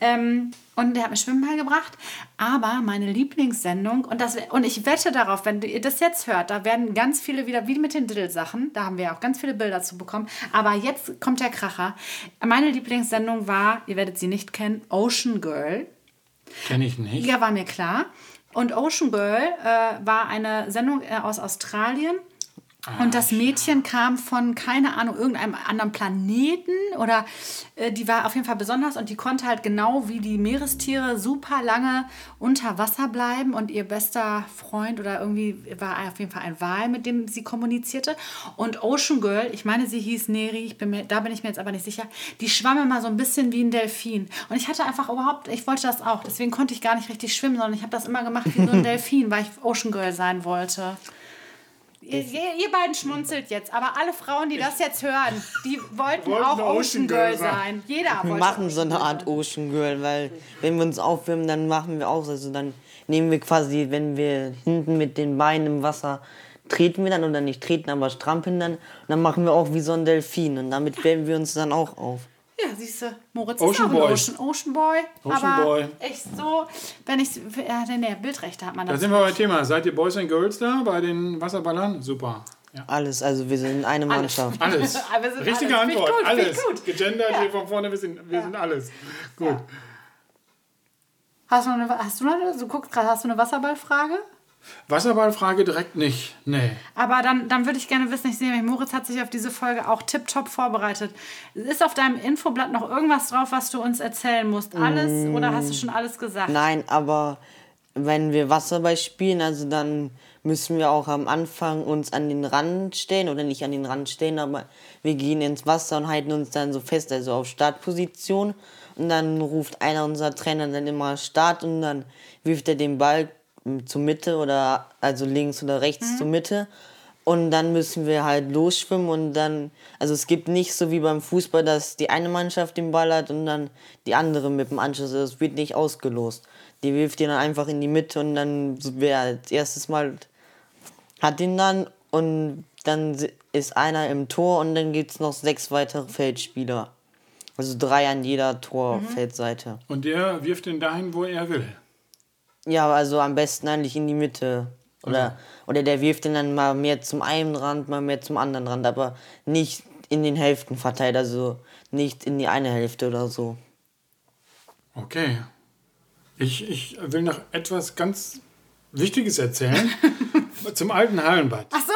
Ähm, und der hat mir Schwimmen beigebracht. Aber meine Lieblingssendung, und, das, und ich wette darauf, wenn ihr das jetzt hört, da werden ganz viele wieder, wie mit den Diddle-Sachen, da haben wir ja auch ganz viele Bilder zu bekommen. Aber jetzt kommt der Kracher. Meine Lieblingssendung war, ihr werdet sie nicht kennen, Ocean Girl. Kenne ich nicht. Ja, war mir klar. Und Ocean Girl äh, war eine Sendung äh, aus Australien. Und das Mädchen kam von, keine Ahnung, irgendeinem anderen Planeten oder äh, die war auf jeden Fall besonders und die konnte halt genau wie die Meerestiere super lange unter Wasser bleiben und ihr bester Freund oder irgendwie war auf jeden Fall ein Wal, mit dem sie kommunizierte. Und Ocean Girl, ich meine, sie hieß Neri, ich bin mir, da bin ich mir jetzt aber nicht sicher, die schwamm immer so ein bisschen wie ein Delfin. Und ich hatte einfach überhaupt, ich wollte das auch, deswegen konnte ich gar nicht richtig schwimmen, sondern ich habe das immer gemacht wie so ein <laughs> Delfin, weil ich Ocean Girl sein wollte. Ihr, ihr, beiden schmunzelt jetzt, aber alle Frauen, die das jetzt hören, die wollten, Wollten auch Ocean Ocean Girl Girl sein. Jeder Wir wollte. machen so eine Art Ocean Girl, weil wenn wir uns aufwärmen, dann machen wir auch, also dann nehmen wir quasi, wenn wir hinten mit den Beinen im Wasser treten wir dann oder nicht treten, aber strampeln dann, und dann machen wir auch wie so ein Delfin und damit wärmen wir uns dann auch auf. Ja, siehst du, Moritz Ocean ist auch Boy. ein Ocean, Ocean Boy. Ocean aber Boy. echt so, wenn ich, ja, nee, Bildrechte hat man Da das. sind wir bei Thema. Seid ihr Boys and Girls da bei den Wasserballern? Super. Ja. Alles, also wir sind eine Mannschaft. Alles. <laughs> Sind Richtige alles. Antwort. gut, alles. gut. Gegendert hier von vorne. Wir sind, wir sind alles. Gut. Hast du noch eine, hast du noch eine, du guckst gerade, hast du eine Wasserballfrage? Wasserballfrage direkt nicht. Nee. Aber dann, dann würde ich gerne wissen, ich sehe, Moritz hat sich auf diese Folge auch tipptopp vorbereitet. Ist auf deinem Infoblatt noch irgendwas drauf, was du uns erzählen musst? Alles oder hast du schon alles gesagt? Nein, aber wenn wir Wasserball spielen, also dann müssen wir auch am Anfang uns an den Rand stellen oder nicht an den Rand stellen, aber wir gehen ins Wasser und halten uns dann so fest, also auf Startposition. Und dann ruft einer unserer Trainer dann immer Start und dann wirft er den Ball zur Mitte oder also links oder rechts zur Mitte. Und dann müssen wir halt losschwimmen und dann, also es gibt nicht so wie beim Fußball, dass die eine Mannschaft den Ball hat und dann die andere mit dem Anschluss. Das wird nicht ausgelost. Die wirft ihn dann einfach in die Mitte und dann wer als erstes Mal hat ihn dann und dann ist einer im Tor und dann gibt es noch sechs weitere Feldspieler. Also drei an jeder Torfeldseite. Und der wirft ihn dahin, wo er will. Ja, also am besten eigentlich in die Mitte. Oder, oder der wirft ihn dann mal mehr zum einen Rand, mal mehr zum anderen Rand, aber nicht in den Hälften verteilt, also nicht in die eine Hälfte oder so. Okay. Ich, ich will noch etwas ganz Wichtiges erzählen. <laughs> Zum alten Hallenbad. Ach so.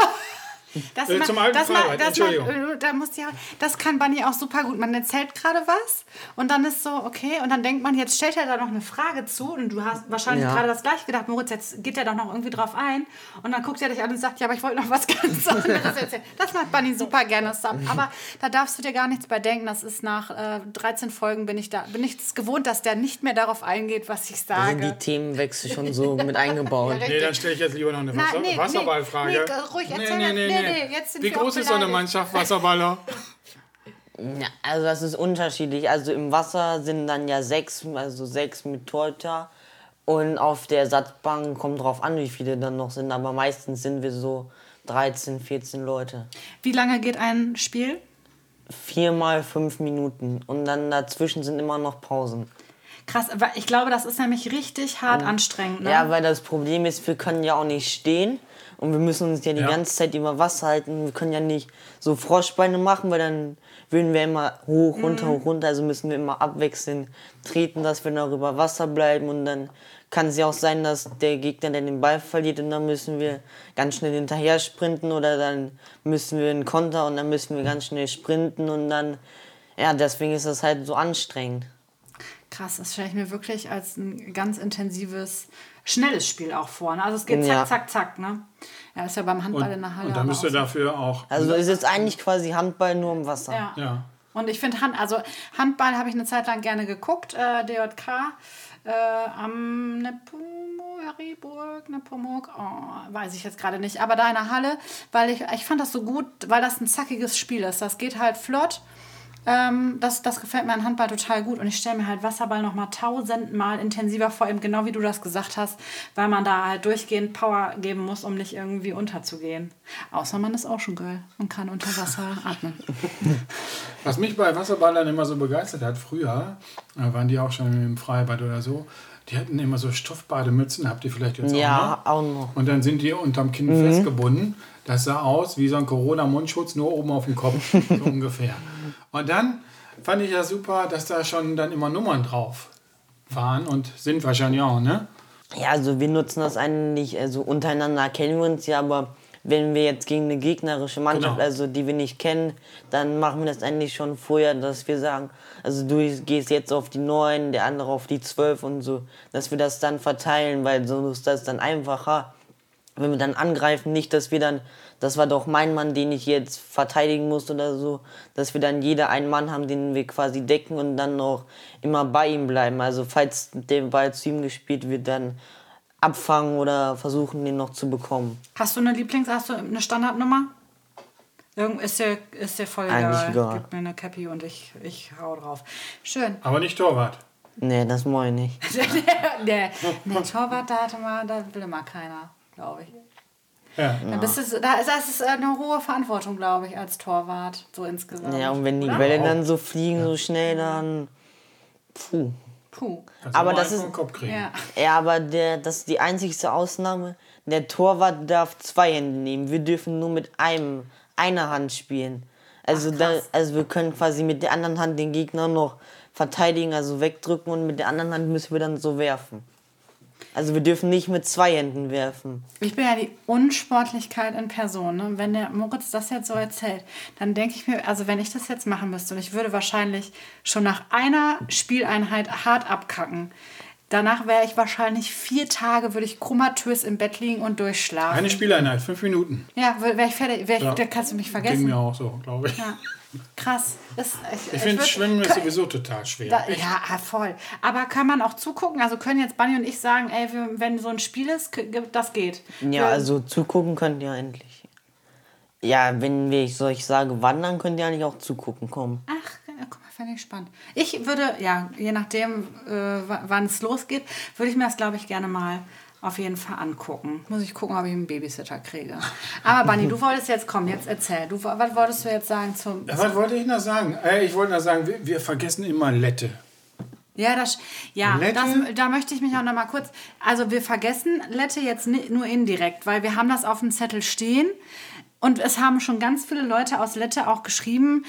Das, Äh, ma- zum alten das, ma- Freibad, das, Entschuldigung. ma- äh, da muss ja, das kann Bunny auch super gut. Man erzählt gerade was und dann ist so, okay, und dann denkt man, jetzt stellt er da noch eine Frage zu und du hast wahrscheinlich Ja. gerade das gleiche gedacht, Moritz, jetzt geht er doch noch irgendwie drauf ein und dann guckt er dich an und sagt, ja, aber ich wollte noch was <laughs> ganz anderes erzählen. Das macht Bunny super gerne, Sub. Aber da darfst du dir gar nichts bei denken. Das ist nach äh, 13 Folgen bin ich da, bin ich es gewohnt, dass der nicht mehr darauf eingeht, was ich Da sind sage. die Themenwechsel schon so mit eingebaut. Nee, dann stelle ich jetzt lieber noch eine Wasser nee, nee, Wasserballfrage. nee, ruhig, erzähl das. Nee, nee, jetzt sind Wie groß ist so eine. Mannschaft Wasserballer? <laughs> Ja, also das ist unterschiedlich. Also im Wasser sind dann ja sechs, also sechs mit Torhüter. Und auf der Satzbank kommt drauf an, wie viele dann noch sind. Aber meistens sind wir so 13, 14 Leute. Wie lange geht ein Spiel? Viermal fünf Minuten. Und dann dazwischen sind immer noch Pausen. Krass, aber ich glaube, das ist nämlich richtig hart anstrengend. Ne? Ja, weil das Problem ist, wir können ja auch nicht stehen und wir müssen uns ja die Ja. ganze Zeit über Wasser halten. Wir können ja nicht so Froschbeine machen, weil dann würden wir immer hoch, runter, hoch, runter. Also müssen wir immer abwechselnd treten, dass wir noch über Wasser bleiben und dann kann es ja auch sein, dass der Gegner dann den Ball verliert und dann müssen wir ganz schnell hinterher sprinten oder dann müssen wir einen Konter und dann müssen wir ganz schnell sprinten und dann, ja, deswegen ist das halt so anstrengend. Krass, das stelle ich mir wirklich als ein ganz intensives, schnelles Spiel auch vor. Ne? Also es geht zack, Ja. zack, zack. Ne? Ja, ist ja beim Handball in der Halle. Und dann aber müsst auch ihr dafür auch. Also ist jetzt eigentlich quasi Handball nur im Wasser. Ja. Ja. Und ich finde Hand, also Handball habe ich eine Zeit lang gerne geguckt, äh, DJK, äh, am Nepomuk, Hariburg, Nepomuk, oh, weiß ich jetzt gerade nicht, aber da in der Halle, weil ich, ich fand das so gut, weil das ein zackiges Spiel ist. Das geht halt flott. Ähm, das, das gefällt mir an Handball total gut und ich stelle mir halt Wasserball noch mal tausendmal intensiver vor, eben genau wie du das gesagt hast, weil man da halt durchgehend Power geben muss, um nicht irgendwie unterzugehen. Außer man ist auch schon geil und kann unter Wasser atmen. <laughs> Was mich bei Wasserballern immer so begeistert hat, früher, da waren die auch schon im Freibad oder so, die hatten immer so Stoffbademützen, habt ihr vielleicht jetzt auch Ja, noch? auch noch. Und dann sind die unterm Kinn festgebunden. Das sah aus wie so ein Corona-Mundschutz, nur oben auf dem Kopf, <laughs> so ungefähr. Und dann fand ich ja super, dass da schon dann immer Nummern drauf waren und sind wahrscheinlich auch, ne? Ja, also wir nutzen das eigentlich, also untereinander kennen wir uns ja, aber wenn wir jetzt gegen eine gegnerische Mannschaft, Genau. also die wir nicht kennen, dann machen wir das eigentlich schon vorher, dass wir sagen, also du gehst jetzt auf die 9, der andere auf die 12 und so, dass wir das dann verteilen, weil so ist das dann einfacher, wenn wir dann angreifen, nicht, dass wir dann, das war doch mein Mann, den ich jetzt verteidigen muss oder so, dass wir dann jeder einen Mann haben, den wir quasi decken und dann noch immer bei ihm bleiben. Also falls der Ball zu ihm gespielt wird, dann abfangen oder versuchen, den noch zu bekommen. Hast du eine Lieblings-, hast du eine Standardnummer? Irgend ist dir, ist dir voll Eigentlich egal. egal. Gib mir eine Cappy und ich, ich hau drauf. Schön. Aber nicht Torwart. Nee, das moin nicht. der, der Torwart, da hatte mal, da will immer keiner, glaube ich. Ja. Da bist du, so- da, das ist eine hohe Verantwortung, glaube ich, als Torwart, so insgesamt. Ja, und wenn die? Bälle dann so fliegen, so schnell, dann. Puh. Puh. Also Aber mal das ist- vor den Kopf kriegen. Ja. Ja, aber der, das ist die einzigste Ausnahme. Der Torwart darf zwei Hände nehmen. Wir dürfen nur mit einem, einer Hand spielen. Also, Ach, da, also wir können quasi mit der anderen Hand den Gegner noch verteidigen, also wegdrücken und mit der anderen Hand müssen wir dann so werfen. Also wir dürfen nicht mit zwei Händen werfen. Ich bin ja die Unsportlichkeit in Person. Ne? Und Wenn der Moritz das jetzt so erzählt, dann denke ich mir, also wenn ich das jetzt machen müsste und ich würde wahrscheinlich schon nach einer Spieleinheit hart abkacken, danach wäre ich wahrscheinlich vier Tage, würde ich komatös im Bett liegen und durchschlafen. Eine Spieleinheit, fünf Minuten. ja, wäre ich fertig, wär ich, Ja. da kannst du mich Ging vergessen. mir auch so, glaube ich. Ja. <laughs> Krass. Das, ich Ich finde Schwimmen ist sowieso total schwer. da, ja, ah, voll. Aber kann man auch zugucken? Also können jetzt Bunny und ich sagen, ey, wenn so ein Spiel ist, das geht. Ja, Wir- also zugucken könnt ihr endlich. Ja, wenn wir, ich soll ich sage, wandern, könnt ihr eigentlich auch zugucken kommen. Ach, guck mal, fände ich spannend. Ich würde, ja, je nachdem, äh, wann es losgeht, würde ich mir das, glaube ich, gerne mal auf jeden Fall angucken. Muss ich gucken, ob ich einen Babysitter kriege. Aber Bunny, du wolltest jetzt kommen, jetzt erzähl. Du, was wolltest du jetzt sagen zum... Ja, was wollte ich noch sagen? Äh, ich wollte noch sagen, wir, wir vergessen immer Lette. Ja, das, ja Lette? das, da möchte ich mich auch noch mal kurz. Also, wir vergessen Lette jetzt nur indirekt, weil wir haben das auf dem Zettel stehen und es haben schon ganz viele Leute aus Lette auch geschrieben.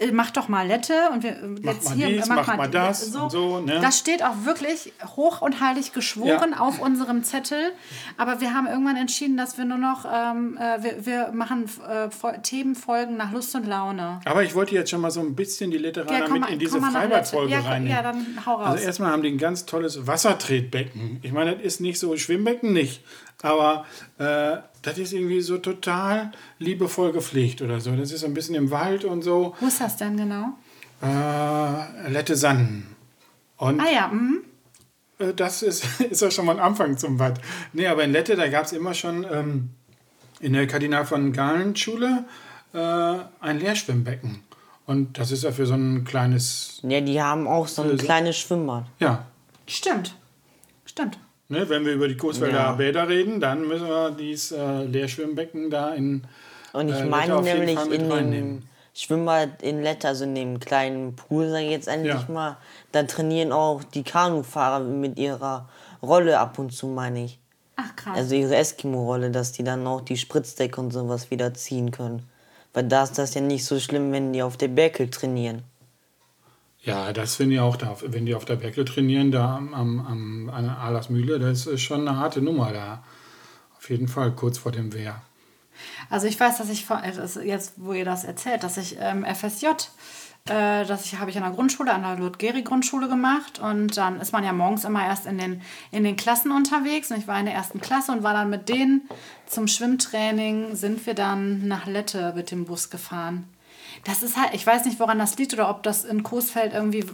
Äh, Mach doch mal Lette und wir äh, jetzt mal hier dies, mach mal das so, so, ne? Das steht auch wirklich hoch und heilig geschworen Ja. auf unserem Zettel. Aber wir haben irgendwann entschieden, dass wir nur noch ähm, äh, wir, wir machen äh, Fol- Themenfolgen nach Lust und Laune. Aber ich wollte jetzt schon mal so ein bisschen die Literatur Ja, mit in diese Freibadfolge. Ja, reinnehmen. ja, dann hau raus. Also erstmal haben die ein ganz tolles Wassertretbecken. Ich meine, das ist nicht so Schwimmbecken nicht, aber äh, das ist irgendwie so total liebevoll gepflegt oder so. Das ist so ein bisschen im Wald und so. Wo ist das denn genau? Äh, Lette Sanden. Und Ah ja, mhm. äh, das ist, <laughs> ist ja schon mal ein Anfang zum Bad. Nee, aber in Lette, da gab es immer schon ähm, in der Kardinal von Galen Schule äh, ein Leerschwimmbecken. Und das ist ja für so ein kleines, Ja, die haben auch so ein kleines Schwimmbad. ja, Stimmt. Stimmt. Ne, wenn wir über die Coesfelder Ja. Bäder reden, dann müssen wir dieses äh, Leerschwimmbecken da in. Und ich Äh, meine Lette auf jeden nämlich Fall mit in dem. Schwimmbad in Lette, also in dem kleinen Pool, sag ich jetzt endlich Ja. mal, da trainieren auch die Kanufahrer mit ihrer Rolle ab und zu, meine ich. Ach krass. Also ihre Eskimo-Rolle, dass die dann auch die Spritzdecke und sowas wieder ziehen können. Weil da ist das ja nicht so schlimm, wenn die auf der Berkel trainieren. Ja, das finde ich auch da. Wenn die auf der Berkel trainieren, da am, am, an der Aalersmühle, das ist schon eine harte Nummer da. Auf jeden Fall kurz vor dem Wehr. Also ich weiß, dass ich das- jetzt, wo ihr das erzählt, dass ich ähm, FSJ, äh, das ich, habe ich an der Grundschule, an der Ludgeri-Grundschule gemacht und dann ist man ja morgens immer erst in den, in den Klassen unterwegs und ich war in der ersten Klasse und war dann mit denen zum Schwimmtraining, sind wir dann nach Lette mit dem Bus gefahren. Das ist halt, ich weiß nicht, woran das liegt oder ob das in Coesfeld irgendwie,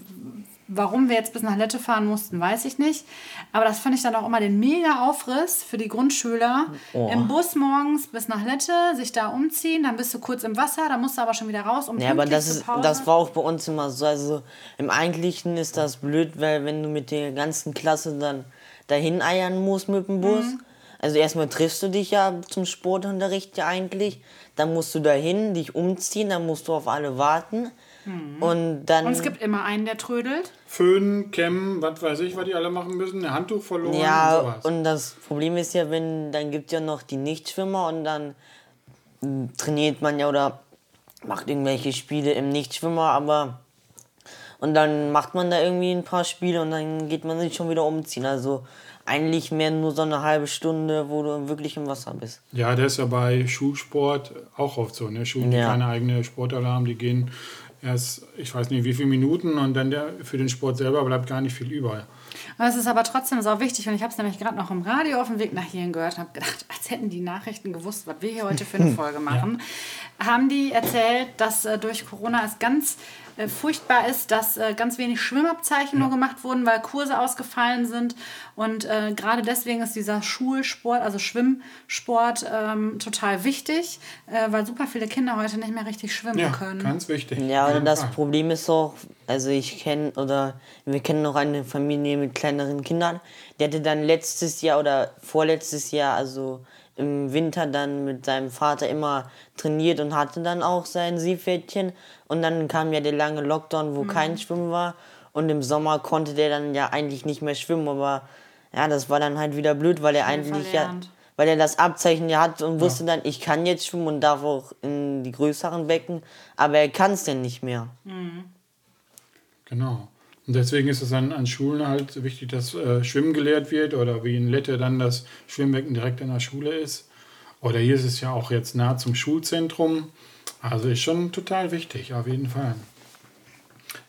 warum wir jetzt bis nach Lette fahren mussten, weiß ich nicht. Aber das fand ich dann auch immer den mega Aufriss für die Grundschüler. Oh. Im Bus morgens bis nach Lette, sich da umziehen, dann bist du kurz im Wasser, dann musst du aber schon wieder raus. Um Ja, aber das, ist, das war auch bei uns immer so. Also im Eigentlichen ist das blöd, weil wenn du mit der ganzen Klasse dann dahin eiern musst mit dem Bus. Mhm. Also erstmal triffst du dich ja zum Sportunterricht ja eigentlich. Dann musst du dahin, dich umziehen, dann musst du auf alle warten. Und dann. Mhm. Und es gibt immer einen, der trödelt. Föhn, Kämmen, was weiß ich, was die alle machen müssen, ein Handtuch verloren und Ja, sowas. und das Problem ist ja, wenn, dann gibt ja noch die Nichtschwimmer und dann m, trainiert man ja oder macht irgendwelche Spiele im Nichtschwimmer, aber und dann macht man da irgendwie ein paar Spiele und dann geht man sich schon wieder umziehen. Also eigentlich mehr nur so eine halbe Stunde, wo du wirklich im Wasser bist. Ja, das ist ja bei Schulsport auch oft so. Ne? Schulen, die Ja. keine eigene Sporthalle haben, die gehen erst, ich weiß nicht wie viele Minuten und dann der, für den Sport selber bleibt gar nicht viel über. Und es ist aber trotzdem so wichtig und ich habe es nämlich gerade noch im Radio auf dem Weg nach hierhin gehört und habe gedacht, als hätten die Nachrichten gewusst, was wir hier heute für eine Folge machen. Haben die erzählt, dass äh, durch Corona es ganz äh, furchtbar ist, dass äh, ganz wenig Schwimmabzeichen nur gemacht wurden, weil Kurse ausgefallen sind. Und äh, gerade deswegen ist dieser Schulsport, also Schwimmsport, ähm, total wichtig, äh, weil super viele Kinder heute nicht mehr richtig schwimmen Ja, können. ganz wichtig. Ja, und das. Problem ist auch, also ich kenne oder wir kennen noch eine Familie mit kleineren Kindern, die hatte dann letztes Jahr oder vorletztes Jahr, also im Winter dann mit seinem Vater immer trainiert und hatte dann auch sein Seepferdchen und dann kam ja der lange Lockdown, Mhm. wo kein Schwimmen war und im Sommer konnte der dann ja eigentlich nicht mehr schwimmen, aber ja, das war dann halt wieder blöd, weil er eigentlich ja verlernt. weil er das Abzeichen ja hat und wusste dann, ich kann jetzt schwimmen und darf auch in die größeren Becken, aber er kann es denn nicht mehr. Genau. Und deswegen ist es an, an Schulen halt wichtig, dass äh, Schwimmen gelehrt wird oder wie in Lette dann das Schwimmbecken direkt an der Schule ist. Oder hier ist es ja auch jetzt nah zum Schulzentrum. Also ist schon total wichtig, auf jeden Fall.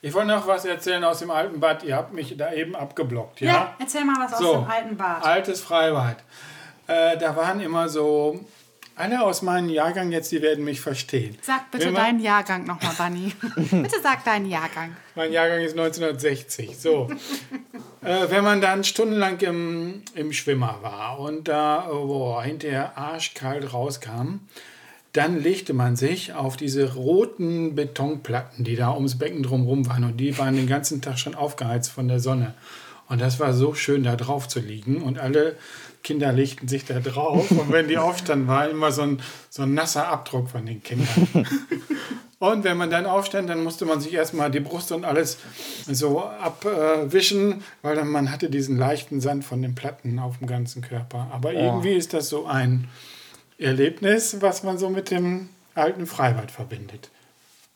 Ich wollte noch was erzählen aus dem alten Bad. Ihr habt mich da eben abgeblockt, ja? Ja, erzähl mal was aus So, dem alten Bad. Altes Freibad. Äh, da waren immer so, alle aus meinem Jahrgang jetzt, die werden mich verstehen. Sag bitte man- deinen Jahrgang nochmal, Bunny. <laughs> bitte sag deinen Jahrgang. Mein Jahrgang ist 1960. So. <laughs> äh, wenn man dann stundenlang im, im Schwimmer war und da oh, hinterher arschkalt rauskam, dann legte man sich auf diese roten Betonplatten, die da ums Becken drumherum waren. Und die waren den ganzen Tag schon aufgeheizt von der Sonne. Und das war so schön, da drauf zu liegen. Und alle Kinder legten sich da drauf. Und wenn die aufstanden, war immer so ein, so ein nasser Abdruck von den Kindern. <laughs> Und wenn man dann aufstand, dann musste man sich erstmal die Brust und alles so abwischen, weil dann man hatte diesen leichten Sand von den Platten auf dem ganzen Körper. Aber irgendwie ist das so ein Erlebnis, was man so mit dem alten Freibad verbindet.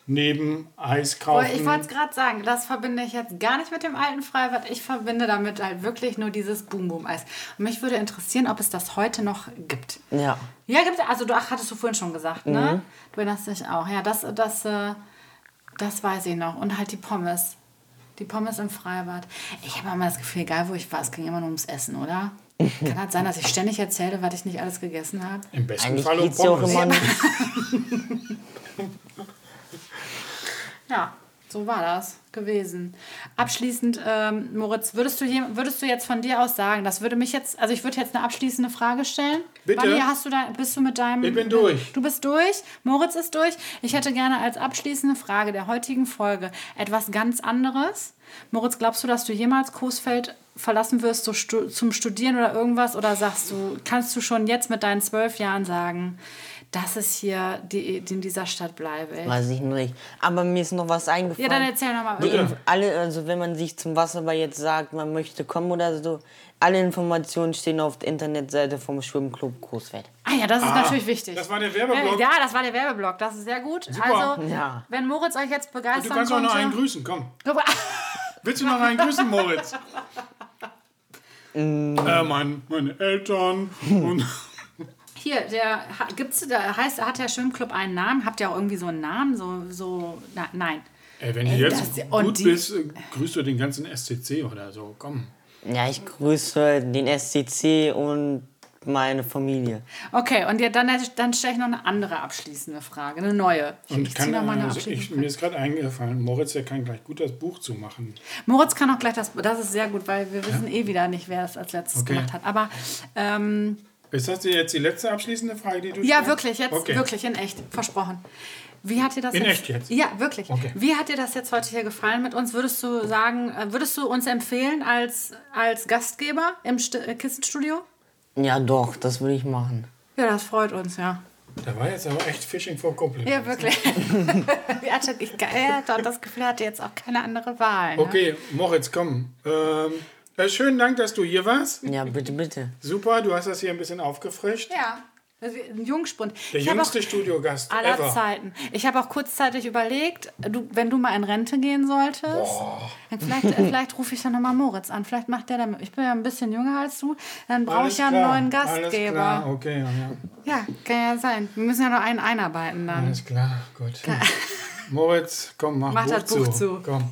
Neben Eis kaufen. ich wollte es gerade sagen, das verbinde ich jetzt gar nicht mit dem alten Freibad. Ich verbinde damit halt wirklich nur dieses Boom-Boom-Eis. Und mich würde interessieren, ob es das heute noch gibt. Ja. Ja, gibt es. Also, du, ach, hattest du vorhin schon gesagt, ne? Du erinnerst dich auch. Ja, das, das, äh, das weiß ich noch. Und halt die Pommes. Die Pommes im Freibad. Ich habe immer das Gefühl, egal wo ich war, es ging immer nur ums Essen, oder? <laughs> Kann halt sein, dass ich ständig erzähle, was ich nicht alles gegessen habe. Im besten Eigentlich Fall um Pommes. <laughs> <laughs> Ja, so war das gewesen. Abschließend, ähm, Moritz, würdest du, hier, würdest du jetzt von dir aus sagen, das würde mich jetzt, also ich würde jetzt eine abschließende Frage stellen. Bitte? Wann hast du da, bist du mit deinem... Ich bin durch. Du bist durch, Moritz ist durch. Ich hätte gerne als abschließende Frage der heutigen Folge etwas ganz anderes. Moritz, glaubst du, dass du jemals Coesfeld verlassen wirst so stu zum Studieren oder irgendwas? Oder sagst du, kannst du schon jetzt mit deinen zwölf Jahren sagen, dass es hier die, in dieser Stadt bleibe. Weiß ich nicht. Aber mir ist noch was Ja, eingefallen. dann erzähl nochmal. Die Inf alle, also wenn man sich zum Wasserball jetzt sagt, man möchte kommen oder so, alle Informationen stehen auf der Internetseite vom Schwimmclub Großfeld. Ah ja, das ist natürlich wichtig. das war der Werbeblock. Ja, das war der Werbeblock. Das ist sehr gut. Also, Ja. wenn Moritz euch jetzt begeistern Du kannst auch konnte... noch einen grüßen, komm. <laughs> Willst du noch einen grüßen, Moritz? <laughs> Mm. äh, mein, meine Eltern und <laughs> Hier, der gibt's da heißt hat der Schwimmclub einen Namen? Habt ihr auch irgendwie so einen Namen? So so na, nein. Ey, wenn du Ey, jetzt das- gut die- bist, äh, grüßt du den ganzen SCC oder so. Komm. Ja, ich grüße den SCC und meine Familie. Okay, und ja, dann dann stelle ich noch eine andere abschließende Frage, eine neue. Ich, Und ich kann, noch mal eine also ich, mir ist gerade eingefallen, Moritz, der kann gleich gut das Buch zumachen. Moritz kann auch gleich das. Das ist sehr gut, weil wir wissen eh wieder nicht, wer es als letztes Okay. gemacht hat. Aber ähm, Ist das jetzt die letzte abschließende Frage, die du ja, stellst? wirklich, jetzt Okay. wirklich in echt, versprochen. Wie hat dir das In jetzt, echt jetzt? Ja, wirklich. Okay. Wie hat dir das jetzt heute hier gefallen mit uns? Würdest du sagen, äh, würdest du uns empfehlen als, als Gastgeber im St äh, Kissenstudio? Ja, doch, das will ich machen. Ja, das freut uns, ja. Da war jetzt aber echt Fishing for Compliments. Ja, wirklich. <laughs> ich, hatte das Gefühl, hatte jetzt auch keine andere Wahl. Ne? Okay, Moritz, komm. Ähm, äh, schönen Dank, dass du hier warst. Ja, bitte, bitte. Super, du hast das hier ein bisschen aufgefrischt. Ja, ein Jungspund. Der Ich jüngste auch- Studiogast aller ever. Zeiten. Ich habe auch kurzzeitig überlegt, du, wenn du mal in Rente gehen solltest, dann vielleicht, äh, vielleicht rufe ich dann nochmal Moritz an. Vielleicht macht der damit. Ich bin ja ein bisschen jünger als du. Dann brauche Alles ich ja einen klar, neuen Alles Gastgeber. klar, okay, ja, ja. Ja, kann ja sein. Wir müssen ja noch einen einarbeiten dann. Alles klar, gut. Moritz, komm, mach, Mach Buch, das Buch zu. zu. Komm.